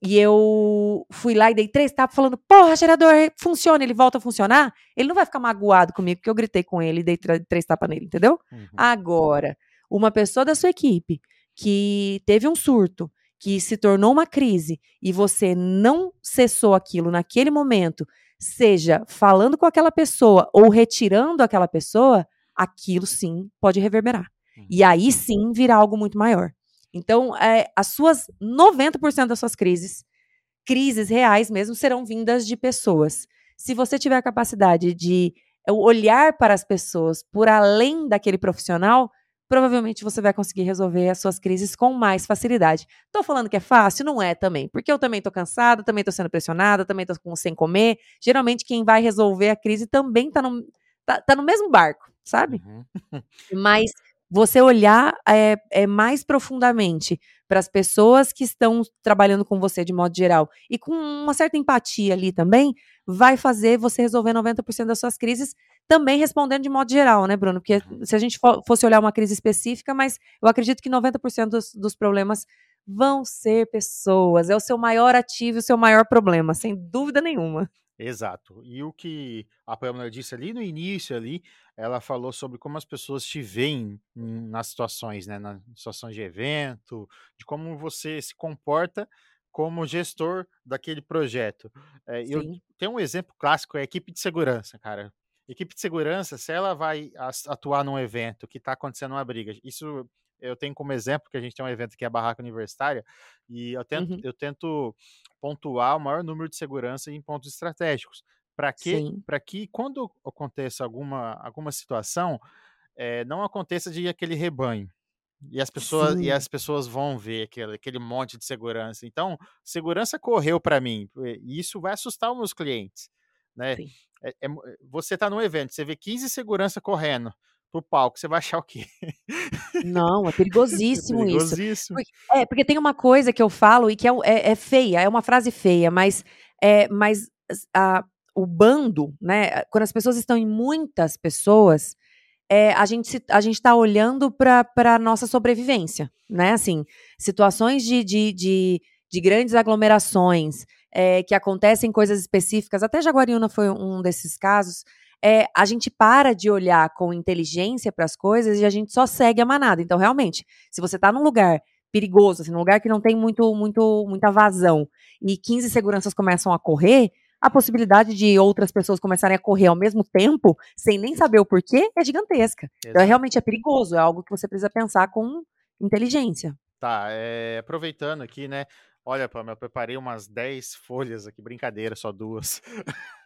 e eu fui lá e dei três tapas falando, porra, gerador, funciona, ele volta a funcionar, ele não vai ficar magoado comigo porque eu gritei com ele e dei três tapas nele, entendeu? Uhum. Agora, uma pessoa da sua equipe que teve um surto, que se tornou uma crise e você não cessou aquilo naquele momento, seja falando com aquela pessoa ou retirando aquela pessoa, aquilo sim pode reverberar. Uhum. E aí sim virá algo muito maior. Então, é, as suas 90% das suas crises, crises reais mesmo, serão vindas de pessoas. Se você tiver a capacidade de olhar para as pessoas por além daquele profissional, provavelmente você vai conseguir resolver as suas crises com mais facilidade. Estou falando que é fácil? Não é também, porque eu também estou cansada, também estou sendo pressionada, também estou sem comer. Geralmente quem vai resolver a crise também está no, tá, tá no mesmo barco, sabe? Uhum. Mas você olhar é, é mais profundamente para as pessoas que estão trabalhando com você de modo geral e com uma certa empatia ali também, vai fazer você resolver 90% das suas crises, também respondendo de modo geral, né, Bruno? Porque uhum. se a gente fosse olhar uma crise específica, mas eu acredito que 90% dos, dos problemas vão ser pessoas. É o seu maior ativo, o seu maior problema, sem dúvida nenhuma.
Exato. E o que a Pamela disse ali no início ali, ela falou sobre como as pessoas te veem nas situações, né, nas situações de evento, de como você se comporta como gestor daquele projeto. É, eu tenho um exemplo clássico, é a equipe de segurança, cara. Equipe de segurança, se ela vai atuar num evento que está acontecendo uma briga, isso eu tenho como exemplo que a gente tem um evento que é a Barraca Universitária, e eu tento, uhum. eu tento pontuar o maior número de segurança em pontos estratégicos. Para que, que quando aconteça alguma, alguma situação, é, não aconteça de aquele rebanho. E as pessoas e as pessoas vão ver aquele, aquele monte de segurança. Então, segurança correu para mim. E isso vai assustar os meus clientes. Né? É, é, você está num evento, você vê 15 segurança correndo pro palco, você vai achar o quê?
Não, é perigosíssimo, é perigosíssimo. isso. É, porque tem uma coisa que eu falo e que é, é, é feia, é uma frase feia, mas, é, mas a, o bando, né? Quando as pessoas estão em muitas pessoas, é, a gente a gente está olhando para a nossa sobrevivência, né? Assim, situações de, de, de, de grandes aglomerações, é, que acontecem coisas específicas, até Jaguariúna foi um desses casos, é, a gente para de olhar com inteligência para as coisas e a gente só segue a manada. Então, realmente, se você está num lugar perigoso, assim, num lugar que não tem muito, muito, muita vazão, e 15 seguranças começam a correr, a possibilidade de outras pessoas começarem a correr ao mesmo tempo, sem nem saber o porquê, é gigantesca. Exato. Então, realmente é perigoso, é algo que você precisa pensar com inteligência.
Tá, é, aproveitando aqui, né? Olha, Pamela, eu preparei umas 10 folhas aqui, brincadeira, só duas.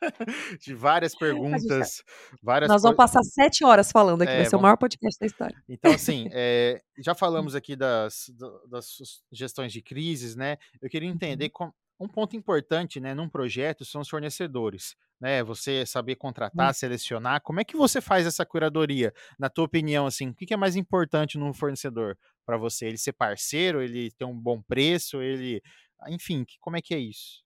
de várias perguntas. Várias
Nós vamos passar sete horas falando aqui, é, vai ser vamos... o maior podcast da história.
Então, assim, é, já falamos aqui das, das gestões de crises, né? Eu queria entender uhum. com, um ponto importante, né, num projeto são os fornecedores, né? Você saber contratar, hum. selecionar. Como é que você faz essa curadoria? Na tua opinião, assim, o que é mais importante num fornecedor para você? Ele ser parceiro, ele ter um bom preço, ele, enfim, como é que é isso?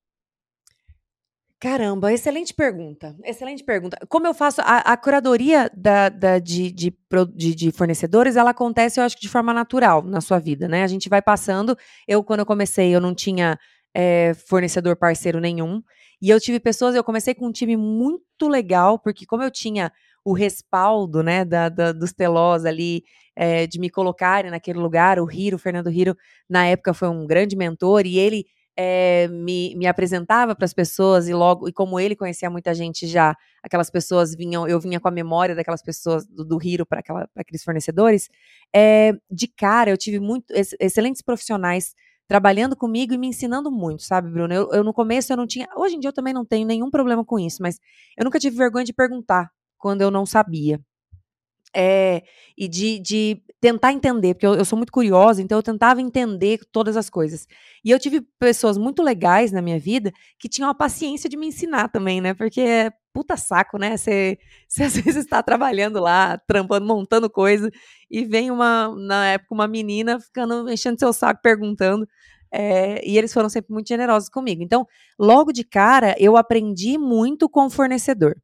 Caramba, excelente pergunta. Excelente pergunta. Como eu faço a, a curadoria da, da de, de, de, de, fornecedores, ela acontece, eu acho que de forma natural na sua vida, né? A gente vai passando. Eu, quando eu comecei, eu não tinha é, fornecedor parceiro nenhum. E eu tive pessoas, eu comecei com um time muito legal, porque como eu tinha o respaldo, né, da, da dos telós ali, é, de me colocarem naquele lugar, o Hiro, o Fernando Hiro, na época foi um grande mentor, e ele é, me, me apresentava para as pessoas, e logo, e como ele conhecia muita gente já, aquelas pessoas vinham, eu vinha com a memória daquelas pessoas, do, do Hiro para aqueles fornecedores, é, de cara eu tive muito, ex, excelentes profissionais trabalhando comigo e me ensinando muito, sabe, Bruno? Eu, eu, no começo eu não tinha, hoje em dia eu também não tenho nenhum problema com isso, mas eu nunca tive vergonha de perguntar quando eu não sabia. É, e de, de tentar entender, porque eu, eu, sou muito curiosa, então eu tentava entender todas as coisas. E eu tive pessoas muito legais na minha vida que tinham a paciência de me ensinar também, né? Porque é puta saco, né? Você, às vezes está trabalhando lá, trampando, montando coisa, e vem uma, na época, uma menina ficando, enchendo seu saco, perguntando. É, e eles foram sempre muito generosos comigo. Então, logo de cara, eu aprendi muito com o fornecedor.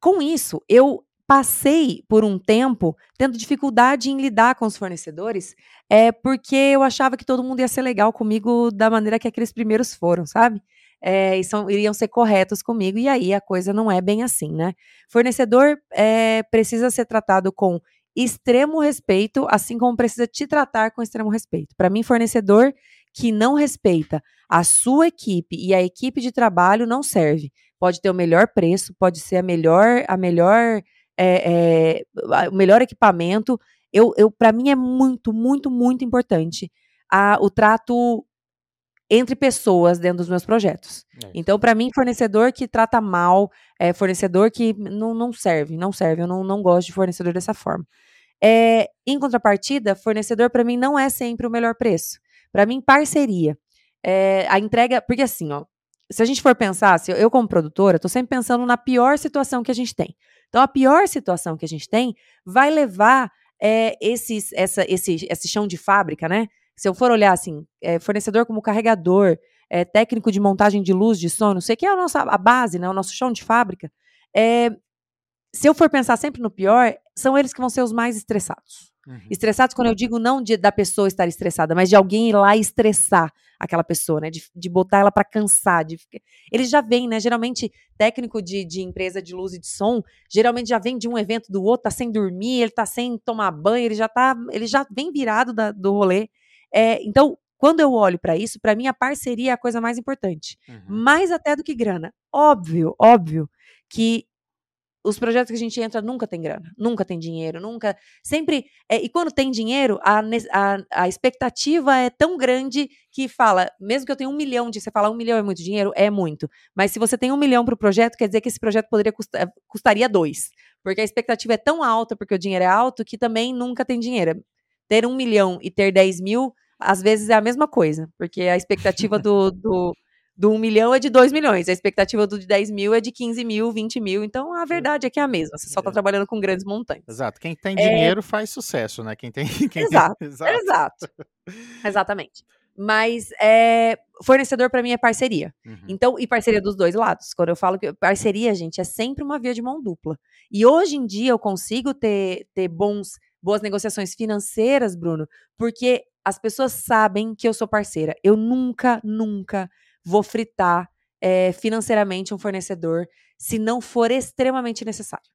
Com isso, eu passei por um tempo tendo dificuldade em lidar com os fornecedores, é porque eu achava que todo mundo ia ser legal comigo da maneira que aqueles primeiros foram, sabe? É, e são, iriam ser corretos comigo, e aí a coisa não é bem assim, né? Fornecedor é, precisa ser tratado com extremo respeito, assim como precisa te tratar com extremo respeito. Para mim, fornecedor que não respeita a sua equipe e a equipe de trabalho não serve. Pode ter o melhor preço, pode ser a melhor, a melhor é, é, o melhor equipamento. Eu, eu para mim é muito, muito, muito importante a, o trato entre pessoas dentro dos meus projetos. É então, para mim, fornecedor que trata mal, é, fornecedor que não, não serve, não serve. Eu não, não gosto de fornecedor dessa forma. É, em contrapartida, fornecedor para mim não é sempre o melhor preço. Para mim, parceria. É, a entrega, porque assim, ó, se a gente for pensar, se eu, eu como produtora, estou sempre pensando na pior situação que a gente tem. Então, a pior situação que a gente tem vai levar é, esses, essa, esse, esse chão de fábrica, né? Se eu for olhar assim, é, fornecedor como carregador, é, técnico de montagem de luz, de som, não sei que é a nossa a base, né? O nosso chão de fábrica. Se eu for pensar sempre no pior, são eles que vão ser os mais estressados. Uhum. Estressados, quando eu digo não de, da pessoa estar estressada, mas de alguém ir lá e estressar aquela pessoa, né? De, de botar ela para cansar. De, eles já vêm, né? Geralmente, técnico de, de empresa de luz e de som, geralmente já vem de um evento do outro, tá sem dormir, ele tá sem tomar banho, ele já tá. Ele já vem virado da, do rolê. É, então, quando eu olho para isso, para mim a parceria é a coisa mais importante. Uhum. Mais até do que grana. Óbvio, óbvio que os projetos que a gente entra nunca tem grana, nunca tem dinheiro, nunca. Sempre. É, e quando tem dinheiro, a, a, a expectativa é tão grande que fala, mesmo que eu tenha um milhão de. Você fala um milhão é muito dinheiro? É muito. Mas se você tem um milhão para o projeto, quer dizer que esse projeto poderia custar, custaria dois. Porque a expectativa é tão alta, porque o dinheiro é alto, que também nunca tem dinheiro. Ter um milhão e ter dez mil, às vezes é a mesma coisa. Porque a expectativa do, do do 1 milhão é de 2 milhões, a expectativa do de 10 mil é de 15 mil, 20 mil. Então a verdade é que é a mesma, você só está trabalhando com grandes montanhas.
Exato. Quem tem dinheiro é... faz sucesso, né? Quem tem. Quem
exato, tem... exato. exato. Exatamente. Mas é, fornecedor para mim é parceria. Uhum. Então, e parceria dos dois lados. Quando eu falo que parceria, gente, é sempre uma via de mão dupla. E hoje em dia eu consigo ter, ter bons, boas negociações financeiras, Bruno, porque as pessoas sabem que eu sou parceira. Eu nunca, nunca vou fritar é, financeiramente um fornecedor se não for extremamente necessário.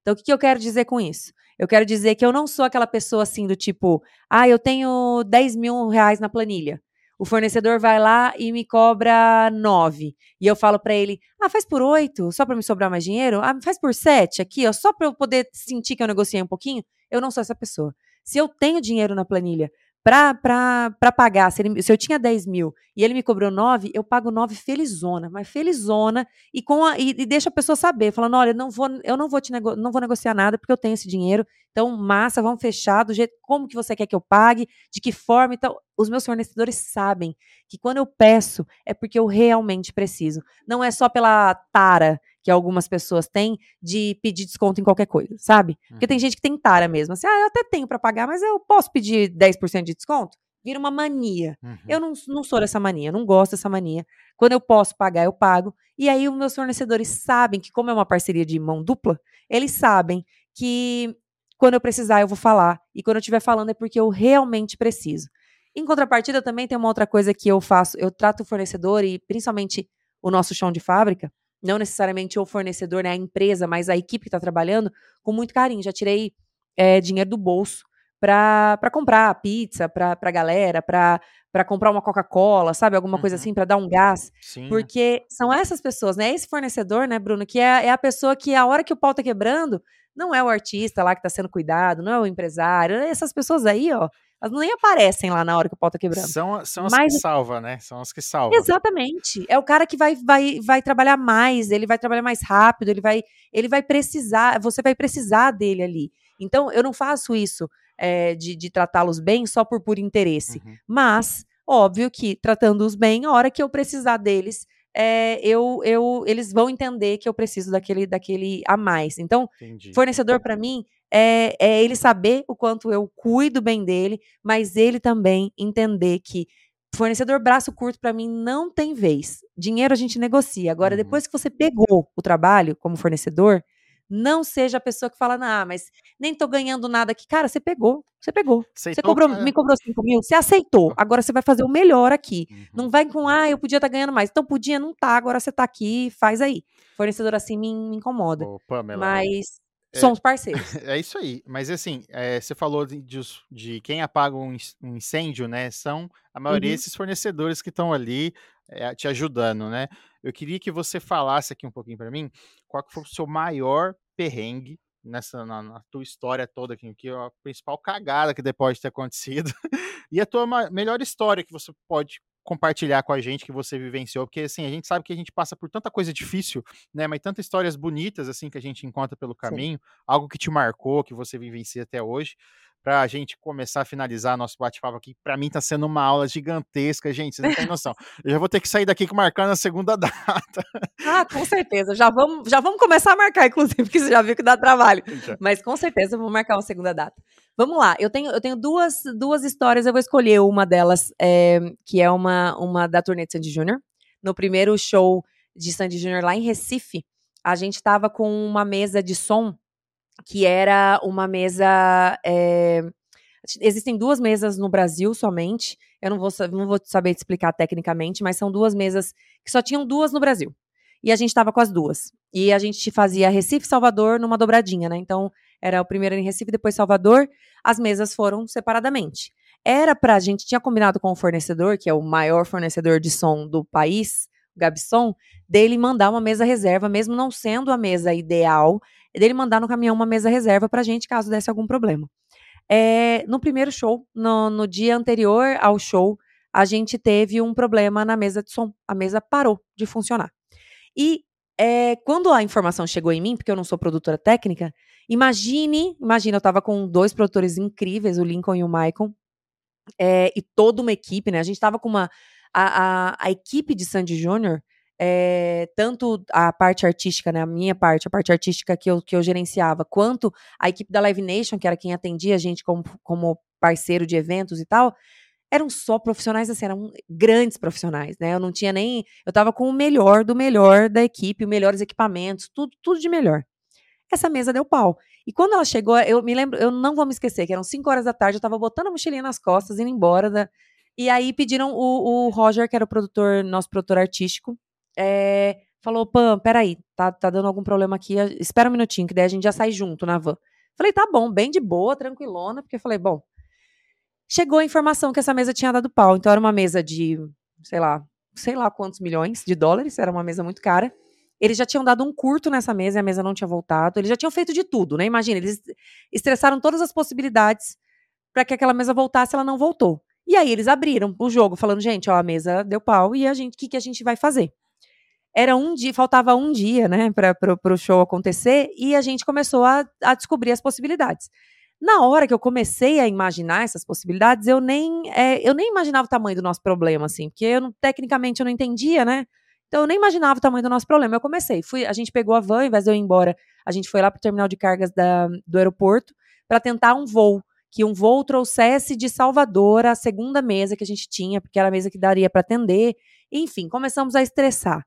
Então, o que, que eu quero dizer com isso? Eu quero dizer que eu não sou aquela pessoa assim do tipo, ah, eu tenho 10 mil reais na planilha. O fornecedor vai lá e me cobra 9. E eu falo para ele: "Ah, faz por 8, só para me sobrar mais dinheiro? Ah, faz por 7 aqui, ó, só para eu poder sentir que eu negociei um pouquinho". Eu não sou essa pessoa. Se eu tenho dinheiro na planilha para pagar, se, ele, se, eu tinha 10 mil e ele me cobrou 9, eu pago 9 felizona, mas felizona, e, com a, e, e deixa a pessoa saber, falando: olha, não vou, eu não vou, te nego, não vou negociar nada porque eu tenho esse dinheiro, então, massa, vamos fechar do jeito como que você quer que eu pague, de que forma. Então, os meus fornecedores sabem que quando eu peço é porque eu realmente preciso. Não é só pela tara que algumas pessoas têm de pedir desconto em qualquer coisa, sabe? Porque tem uhum. gente que tem tara mesmo. Assim, ah, eu até tenho para pagar, mas eu posso pedir 10% de desconto? Vira uma mania. Uhum. Eu não, não sou dessa mania, não gosto dessa mania. Quando eu posso pagar, eu pago. E aí os meus fornecedores sabem que, como é uma parceria de mão dupla, eles sabem que quando eu precisar, eu vou falar. E quando eu estiver falando é porque eu realmente preciso. Em contrapartida, também tem uma outra coisa que eu faço. Eu trato o fornecedor e principalmente o nosso chão de fábrica não necessariamente o fornecedor, né, a empresa, mas a equipe que está trabalhando, com muito carinho. Já tirei é, dinheiro do bolso para comprar pizza para a galera, para comprar uma Coca-Cola, sabe? Alguma uhum. coisa assim, para dar um gás. Sim. Porque são essas pessoas, né? Esse fornecedor, né, Bruno, que é, é a pessoa que a hora que o pau tá quebrando, não é o artista lá que está sendo cuidado, não é o empresário. Essas pessoas aí, ó, elas nem aparecem lá na hora que o pau tá quebrando.
São, são as Mas, que salvam, né? São as que salvam.
Exatamente. É o cara que vai, vai, vai trabalhar mais, ele vai trabalhar mais rápido, ele vai, ele vai precisar, você vai precisar dele ali. Então, eu não faço isso é, de, de tratá-los bem só por puro interesse. Uhum. Mas, óbvio que tratando-os bem, a hora que eu precisar deles, é, eu, eu, eles vão entender que eu preciso daquele, daquele a mais. Então, Entendi. fornecedor para mim é, é ele saber o quanto eu cuido bem dele, mas ele também entender que fornecedor braço curto para mim não tem vez. Dinheiro a gente negocia. Agora, uhum. depois que você pegou o trabalho como fornecedor, não seja a pessoa que fala, ah, mas nem tô ganhando nada aqui. Cara, você pegou, você pegou. Aceitou, você cobrou, me cobrou 5 mil, você aceitou. Agora você vai fazer o melhor aqui. Uhum. Não vai com, ah, eu podia estar tá ganhando mais. Então podia, não tá, agora você tá aqui, faz aí. Fornecedor assim me, me incomoda. Ô, Pamela, mas é, somos parceiros.
É isso aí. Mas assim, é, você falou de, de, de, quem apaga um, incêndio, né? São a maioria uhum. desses fornecedores que estão ali é, te ajudando, né? Eu queria que você falasse aqui um pouquinho para mim qual que foi o seu maior perrengue nessa na, na, tua história toda aqui, que é a principal cagada que pode ter acontecido e a tua melhor história que você pode compartilhar com a gente que você vivenciou, porque assim, a gente sabe que a gente passa por tanta coisa difícil, né, mas tantas histórias bonitas assim que a gente encontra pelo caminho, Sim. algo que te marcou, que você vivencia até hoje para a gente começar a finalizar nosso bate-papo aqui. Para mim está sendo uma aula gigantesca, gente, vocês não têm noção. Eu já vou ter que sair daqui marcando a segunda data.
Ah, com certeza. Já vamos, já vamos começar a marcar, inclusive, porque você já viu que dá trabalho. Já. Mas com certeza vou marcar uma segunda data. Vamos lá, eu tenho, eu tenho duas, duas histórias, eu vou escolher uma delas, é, que é uma, uma da turnê de Sandy Júnior. No primeiro show de Sandy Júnior lá em Recife, a gente estava com uma mesa de som que era uma mesa. É, existem duas mesas no Brasil somente. Eu não vou, não vou saber te explicar tecnicamente, mas são duas mesas que só tinham duas no Brasil. E a gente estava com as duas. E a gente fazia Recife Salvador numa dobradinha, né? Então, era o primeiro em Recife, depois Salvador. As mesas foram separadamente. Era pra gente, tinha combinado com o fornecedor, que é o maior fornecedor de som do país, o Gabson, dele mandar uma mesa reserva, mesmo não sendo a mesa ideal, dele mandar no caminhão uma mesa reserva pra gente, caso desse algum problema. É, no primeiro show, no, no dia anterior ao show, a gente teve um problema na mesa de som. A mesa parou de funcionar. E é, quando a informação chegou em mim, porque eu não sou produtora técnica, imagine, imagine, eu estava com dois produtores incríveis, o Lincoln e o Michael, é, e toda uma equipe, né? A gente estava com uma. A, a, a, equipe de Sandy Júnior é, tanto a parte artística, né, a minha parte, a parte artística que eu, que eu gerenciava, quanto a equipe da Live Nation, que era quem atendia a gente como, como parceiro de eventos e tal, eram só profissionais, assim, eram grandes profissionais, né? Eu não tinha nem. Eu tava com o melhor do melhor da equipe, os melhores equipamentos, tudo, tudo de melhor. Essa mesa deu pau. E quando ela chegou, eu me lembro, eu não vou me esquecer, que eram 5 horas da tarde, eu tava botando a mochilinha nas costas, indo embora. Da, e aí pediram o, o Roger, que era o produtor, nosso produtor artístico, é, falou: Pam, peraí, tá, tá dando algum problema aqui, espera um minutinho, que daí a gente já sai junto na van. Falei, tá bom, bem de boa, tranquilona, porque falei, bom, chegou a informação que essa mesa tinha dado pau. Então era uma mesa de, sei lá, sei lá quantos milhões de dólares, era uma mesa muito cara. Eles já tinham dado um curto nessa mesa e a mesa não tinha voltado. Eles já tinham feito de tudo, né? Imagina, eles estressaram todas as possibilidades para que aquela mesa voltasse, ela não voltou. E aí eles abriram o jogo, falando, gente, ó, a mesa deu pau e a gente, o que, que a gente vai fazer? Era um dia, faltava um dia, né, para o show acontecer e a gente começou a, a descobrir as possibilidades. Na hora que eu comecei a imaginar essas possibilidades, eu nem, é, eu nem imaginava o tamanho do nosso problema, assim, porque eu não, tecnicamente eu não entendia, né? Então eu nem imaginava o tamanho do nosso problema. Eu comecei, fui, a gente pegou a van, ao invés de eu ir embora, a gente foi lá para o terminal de cargas da, do aeroporto para tentar um voo que um voo trouxesse de Salvador a segunda mesa que a gente tinha, porque era a mesa que daria para atender. Enfim, começamos a estressar.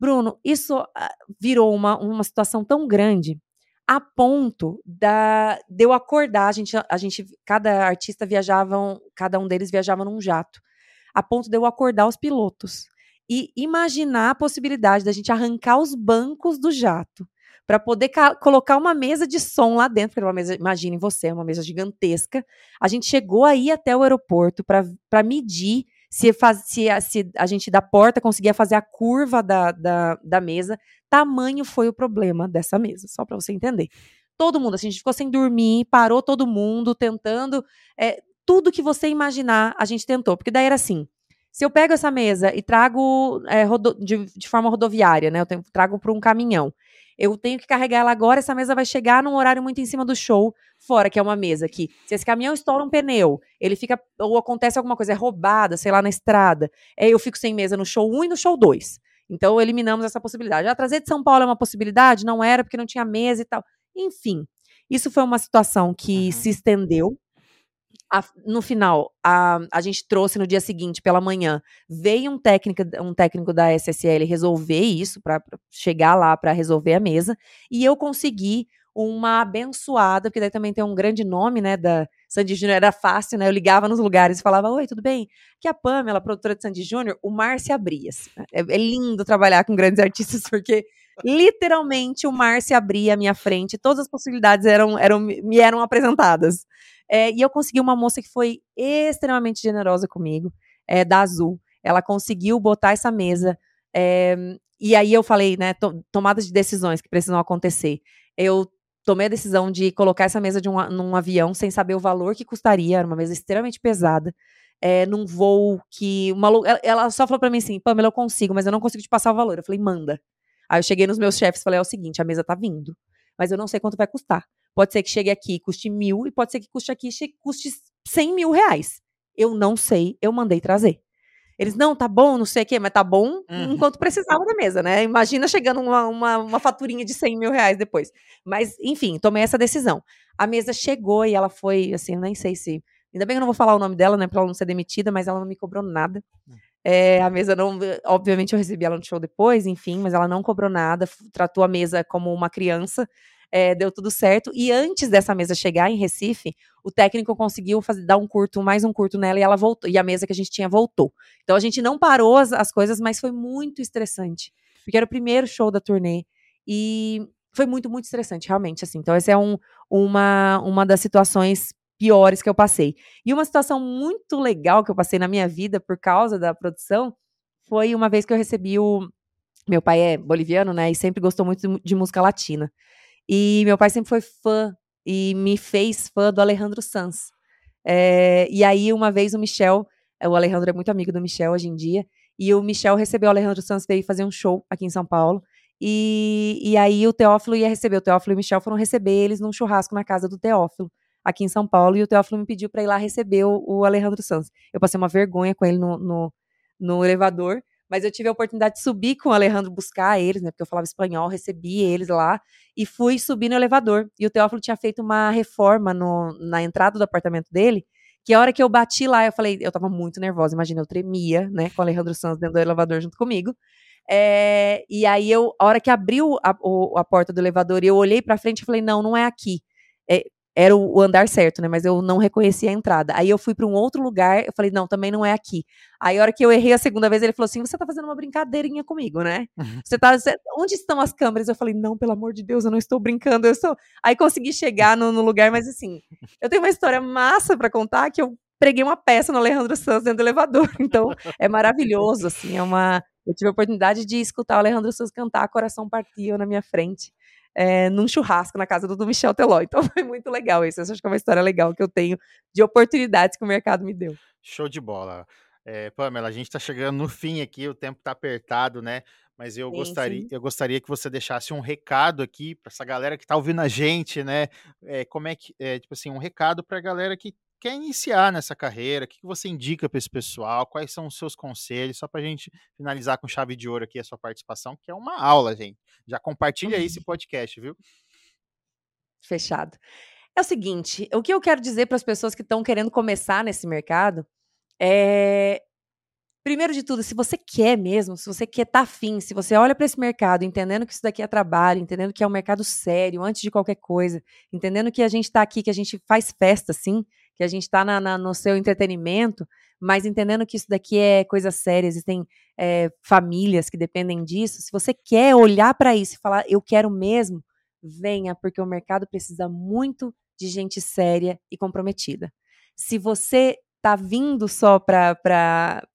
Bruno, isso ah, virou uma, uma situação tão grande a ponto da, de eu acordar. A gente, a gente, cada artista viajava, cada um deles viajava num jato, a ponto de eu acordar os pilotos e imaginar a possibilidade da gente arrancar os bancos do jato para poder colocar uma mesa de som lá dentro, porque uma mesa, imaginem você, é uma mesa gigantesca. A gente chegou aí até o aeroporto para medir se, faz, se, a, se, a, gente da porta conseguia fazer a curva da, da, da mesa. Tamanho foi o problema dessa mesa, só para você entender. Todo mundo, assim, a gente ficou sem dormir, parou todo mundo tentando. É, tudo que você imaginar, a gente tentou. Porque daí era assim: se eu pego essa mesa e trago é, de, de, forma rodoviária, né? Eu trago para um caminhão eu tenho que carregar ela agora, essa mesa vai chegar num horário muito em cima do show, fora que é uma mesa que, se esse caminhão estoura um pneu, ele fica, ou acontece alguma coisa, é roubada, sei lá, na estrada, é, eu fico sem mesa no show 1 e no show 2. Então, eliminamos essa possibilidade. Já trazer de São Paulo é uma possibilidade? Não era, porque não tinha mesa e tal. Enfim, isso foi uma situação que uhum. se estendeu a, no final, a, a gente trouxe no dia seguinte, pela manhã, veio um técnico, um técnico da SSL resolver isso, para chegar lá para resolver a mesa, e eu consegui uma abençoada, porque daí também tem um grande nome, né, da Sandy Júnior, era fácil, né, eu ligava nos lugares e falava, oi, tudo bem? Que a Pamela, produtora de Sandy Júnior, o Mar se abria. É, é lindo trabalhar com grandes artistas, porque literalmente o mar se abria à minha frente, todas as possibilidades eram, eram, me eram apresentadas. É, e eu consegui uma moça que foi extremamente generosa comigo, é, da Azul. Ela conseguiu botar essa mesa. É, e aí eu falei, né, to, tomadas de decisões que precisam acontecer. Eu tomei a decisão de colocar essa mesa de um, num avião sem saber o valor que custaria, era uma mesa extremamente pesada. É, num voo que uma, ela só falou para mim assim, Pamela, eu consigo, mas eu não consigo te passar o valor. Eu falei, manda. Aí eu cheguei nos meus chefes e falei, é o seguinte, a mesa tá vindo, mas eu não sei quanto vai custar. Pode ser que chegue aqui e custe mil, e pode ser que custe aqui e custe cem mil reais. Eu não sei, eu mandei trazer. Eles, não, tá bom, não sei o quê, mas tá bom uhum. enquanto precisava da mesa, né? Imagina chegando uma, uma, uma faturinha de 100 mil reais depois. Mas, enfim, tomei essa decisão. A mesa chegou e ela foi, assim, nem sei se. Ainda bem que eu não vou falar o nome dela, né, pra ela não ser demitida, mas ela não me cobrou nada. É, a mesa não. Obviamente eu recebi ela no show depois, enfim, mas ela não cobrou nada, tratou a mesa como uma criança é, deu tudo certo. E antes dessa mesa chegar em Recife, o técnico conseguiu fazer, dar um curto, mais um curto nela e ela voltou. E a mesa que a gente tinha voltou. Então a gente não parou as, as coisas, mas foi muito estressante. Porque era o primeiro show da turnê. E foi muito, muito estressante, realmente. Assim. Então, essa é um, uma, uma das situações piores que eu passei. E uma situação muito legal que eu passei na minha vida por causa da produção foi uma vez que eu recebi o. Meu pai é boliviano, né? E sempre gostou muito de música latina. E meu pai sempre foi fã e me fez fã do Alejandro Sanz. É, e aí, uma vez, o Michel, é, o Alejandro é muito amigo do Michel hoje em dia, e o Michel recebeu o Alejandro Sanz, veio fazer um show aqui em São Paulo. E, e aí o Teófilo ia receber, o Teófilo e o Michel foram receber eles num churrasco na casa do Teófilo, aqui em São Paulo, e o Teófilo me pediu para ir lá receber o, o Alejandro Sanz. Eu passei uma vergonha com ele no, no, no elevador, mas eu tive a oportunidade de subir com o Alejandro buscar eles, né? Porque eu falava espanhol, recebi eles lá e fui subir no elevador. E o Teófilo tinha feito uma reforma no, na entrada do apartamento dele. Que a hora que eu bati lá, eu falei, eu tava muito nervosa, imagina, eu tremia, né, com o Alejandro Santos dentro do elevador junto comigo. É, e aí eu, a hora que abriu a, a porta do elevador e eu olhei para frente, eu falei, não, não é aqui. É, era o, andar certo, né? Mas eu não reconheci a entrada. Aí eu fui para um outro lugar, eu falei, não, também não é aqui. Aí a hora que eu errei a segunda vez, ele falou assim: você tá fazendo uma brincadeirinha comigo, né? Uhum. Você tá. Você, onde estão as câmeras? Eu falei, não, pelo amor de Deus, eu não estou brincando, eu estou. Aí consegui chegar no, no lugar, mas assim, eu tenho uma história massa para contar que eu preguei uma peça no Alejandro Santos dentro do elevador. Então, é maravilhoso, assim, é uma... Eu tive a oportunidade de escutar o Alejandro Santos cantar Coração Partiu na minha frente. É, num churrasco na casa do Michel Teló. Então foi muito legal isso. Acho que é uma história legal que eu tenho de oportunidades que o mercado me deu.
Show de bola. É, Pamela, a gente está chegando no fim aqui, o tempo está apertado, né? Mas eu sim, gostaria, sim. eu gostaria que você deixasse um recado aqui para essa galera que está ouvindo a gente, né? É, como é que, é, tipo assim, um recado para a galera que quer iniciar nessa carreira, o que, você indica para esse pessoal, quais são os seus conselhos, só para a gente finalizar com chave de ouro aqui a sua participação, que é uma aula, gente. Já compartilha aí esse uhum. podcast, viu?
Fechado. É o seguinte, o que eu quero dizer para as pessoas que estão querendo começar nesse mercado é Primeiro de tudo, se você quer mesmo, se você quer estar tá afim, se você olha para esse mercado entendendo que isso daqui é trabalho, entendendo que é um mercado sério, antes de qualquer coisa, entendendo que a gente está aqui, que a gente faz festa, sim, que a gente está no seu entretenimento, mas entendendo que isso daqui é coisa séria, existem é, famílias que dependem disso. Se você quer olhar para isso e falar, eu quero mesmo, venha, porque o mercado precisa muito de gente séria e comprometida. Se você tá vindo só para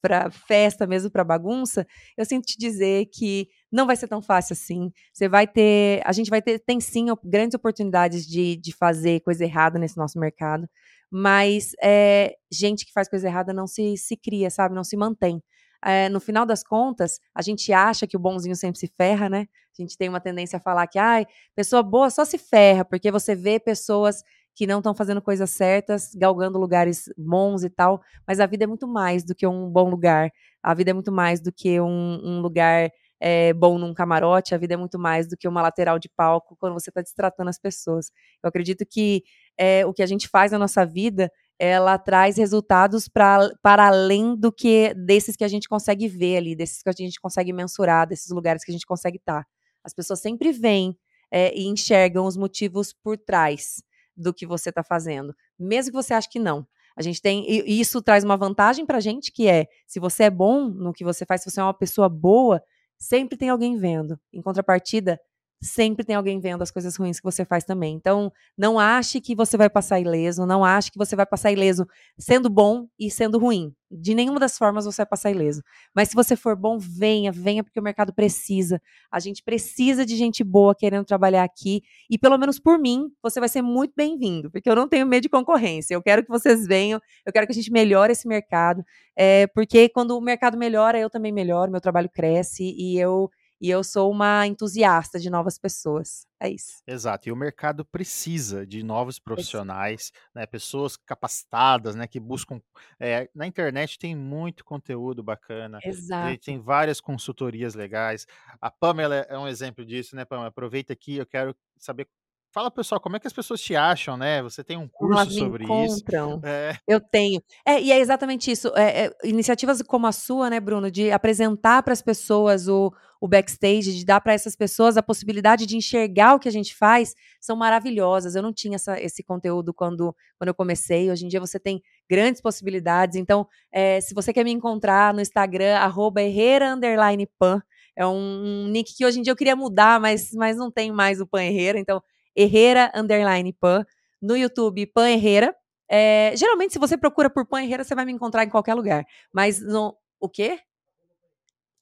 festa mesmo, para bagunça, eu sinto te dizer que não vai ser tão fácil assim. Você vai ter, a gente vai ter, tem sim grandes oportunidades de, de fazer coisa errada nesse nosso mercado, mas é, gente que faz coisa errada não se, se cria, sabe? Não se mantém. É, no final das contas, a gente acha que o bonzinho sempre se ferra, né? A gente tem uma tendência a falar que, ai, pessoa boa só se ferra, porque você vê pessoas que não estão fazendo coisas certas, galgando lugares bons e tal, mas a vida é muito mais do que um bom lugar. A vida é muito mais do que um, um lugar é, bom num camarote, a vida é muito mais do que uma lateral de palco quando você está destratando as pessoas. Eu acredito que é, o que a gente faz na nossa vida ela traz resultados pra, para além do que desses que a gente consegue ver ali, desses que a gente consegue mensurar, desses lugares que a gente consegue estar. Tá. As pessoas sempre vêm é, e enxergam os motivos por trás do que você está fazendo, mesmo que você ache que não. A gente tem e isso traz uma vantagem para a gente que é se você é bom no que você faz, se você é uma pessoa boa, sempre tem alguém vendo. Em contrapartida, sempre tem alguém vendo as coisas ruins que você faz também. Então, não ache que você vai passar ileso, não ache que você vai passar ileso sendo bom e sendo ruim. De nenhuma das formas você vai passar ileso. Mas se você for bom, venha, venha porque o mercado precisa. A gente precisa de gente boa querendo trabalhar aqui e pelo menos por mim, você vai ser muito bem-vindo, porque eu não tenho medo de concorrência. Eu quero que vocês venham, eu quero que a gente melhore esse mercado, é, porque quando o mercado melhora, eu também melhoro, meu trabalho cresce e eu e eu sou uma entusiasta de novas pessoas. É isso.
Exato. E o mercado precisa de novos profissionais, né, pessoas capacitadas, né, que buscam. É, na internet tem muito conteúdo bacana.
Exato.
Tem várias consultorias legais. A Pamela é um exemplo disso, né, Pamela? Aproveita aqui, eu quero saber Fala, pessoal, como é que as pessoas te acham, né? Você tem um curso Elas sobre
encontram. isso. É. Eu tenho. É, e é exatamente isso. É, é, iniciativas como a sua, né, Bruno, de apresentar para as pessoas o, o backstage, de dar para essas pessoas a possibilidade de enxergar o que a gente faz, são maravilhosas. Eu não tinha essa, esse conteúdo quando, quando eu comecei. Hoje em dia você tem grandes possibilidades. Então, é, se você quer me encontrar no Instagram, arroba Pan, é um, um, nick que hoje em dia eu queria mudar, mas, mas não tem mais o Pan Herrera, então Herrera underline Pan. No YouTube, Pan Herrera. É, geralmente, se você procura por Pan Herrera, você vai me encontrar em qualquer lugar. Mas no. O quê?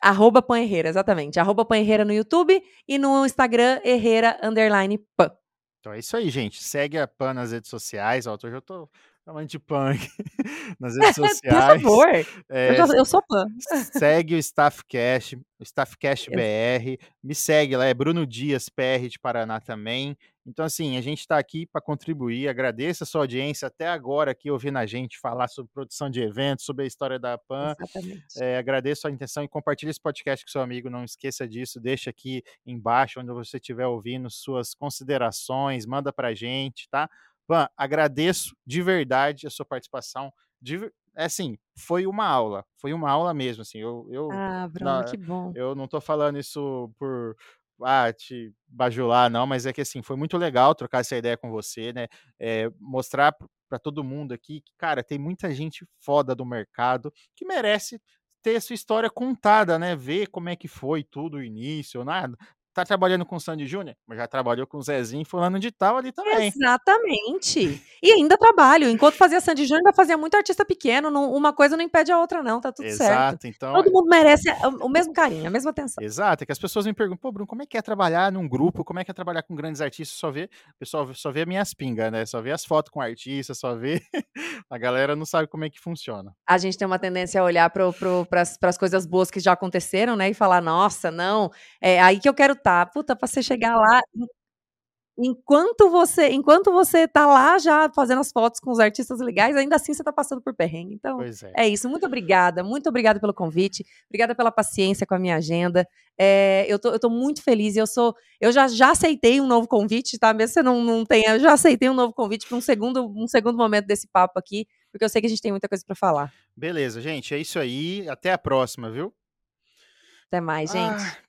Arroba Pan Herrera, exatamente. Arroba Pan Herrera no YouTube e no Instagram, Herrera underline Pan.
Então é isso aí, gente. Segue a Pan nas redes sociais. Ó, hoje eu tô chamando de Pan nas redes sociais.
Por favor. É, eu, já, eu, sou Pan.
Segue o Staffcast, o Staffcast BR. Me segue lá, é Bruno Dias, PR de Paraná também. Então, assim, a gente está aqui para contribuir. Agradeço a sua audiência até agora aqui ouvindo a gente falar sobre produção de eventos, sobre a história da PAN. É, agradeço a intenção e compartilhe esse podcast com seu amigo. Não esqueça disso. Deixa aqui embaixo, onde você estiver ouvindo, suas considerações. Manda para a gente, tá? Pan, agradeço de verdade a sua participação. De, é assim, foi uma aula, foi uma aula mesmo, assim, eu... eu
ah, Bruno, que bom.
Eu não tô falando isso por, ah, te bajular, não, mas é que assim, foi muito legal trocar essa ideia com você, né? É, mostrar para todo mundo aqui que, cara, tem muita gente foda do mercado que merece ter sua história contada, né? Ver como é que foi tudo o início, nada. Tá trabalhando com o Sandy Júnior, mas já trabalhou com o Zezinho fulano de tal ali também.
Exatamente. E ainda trabalho. Enquanto fazia Sandy Júnior, ainda fazia muito artista pequeno. Não, uma coisa não impede a outra, não. Tá tudo
Exato,
certo.
então.
Todo mundo merece o, o mesmo carinho, a mesma atenção.
Exato, é que as pessoas me perguntam, pô, Bruno, como é que é trabalhar num grupo? Como é que é trabalhar com grandes artistas? Só vê, o pessoal só vê minhas pingas, né? Só vê as fotos com artistas, só vê. a galera não sabe como é que funciona.
A gente tem uma tendência a olhar para as coisas boas que já aconteceram, né? E falar, nossa, não, é aí que eu quero estar. Tá. Puta, pra você chegar lá, enquanto você enquanto você tá lá já fazendo as fotos com os artistas legais, ainda assim você tá passando por perrengue. Então, é. é. isso. Muito obrigada, muito obrigada pelo convite, obrigada pela paciência com a minha agenda. É, eu, tô, eu tô muito feliz. Eu sou, eu já, já aceitei um novo convite, tá? Mesmo você não, não tenha, eu já aceitei um novo convite para um segundo, um segundo momento desse papo aqui, porque eu sei que a gente tem muita coisa para falar.
Beleza, gente. É isso aí. Até a próxima, viu?
Até mais, gente. Ah.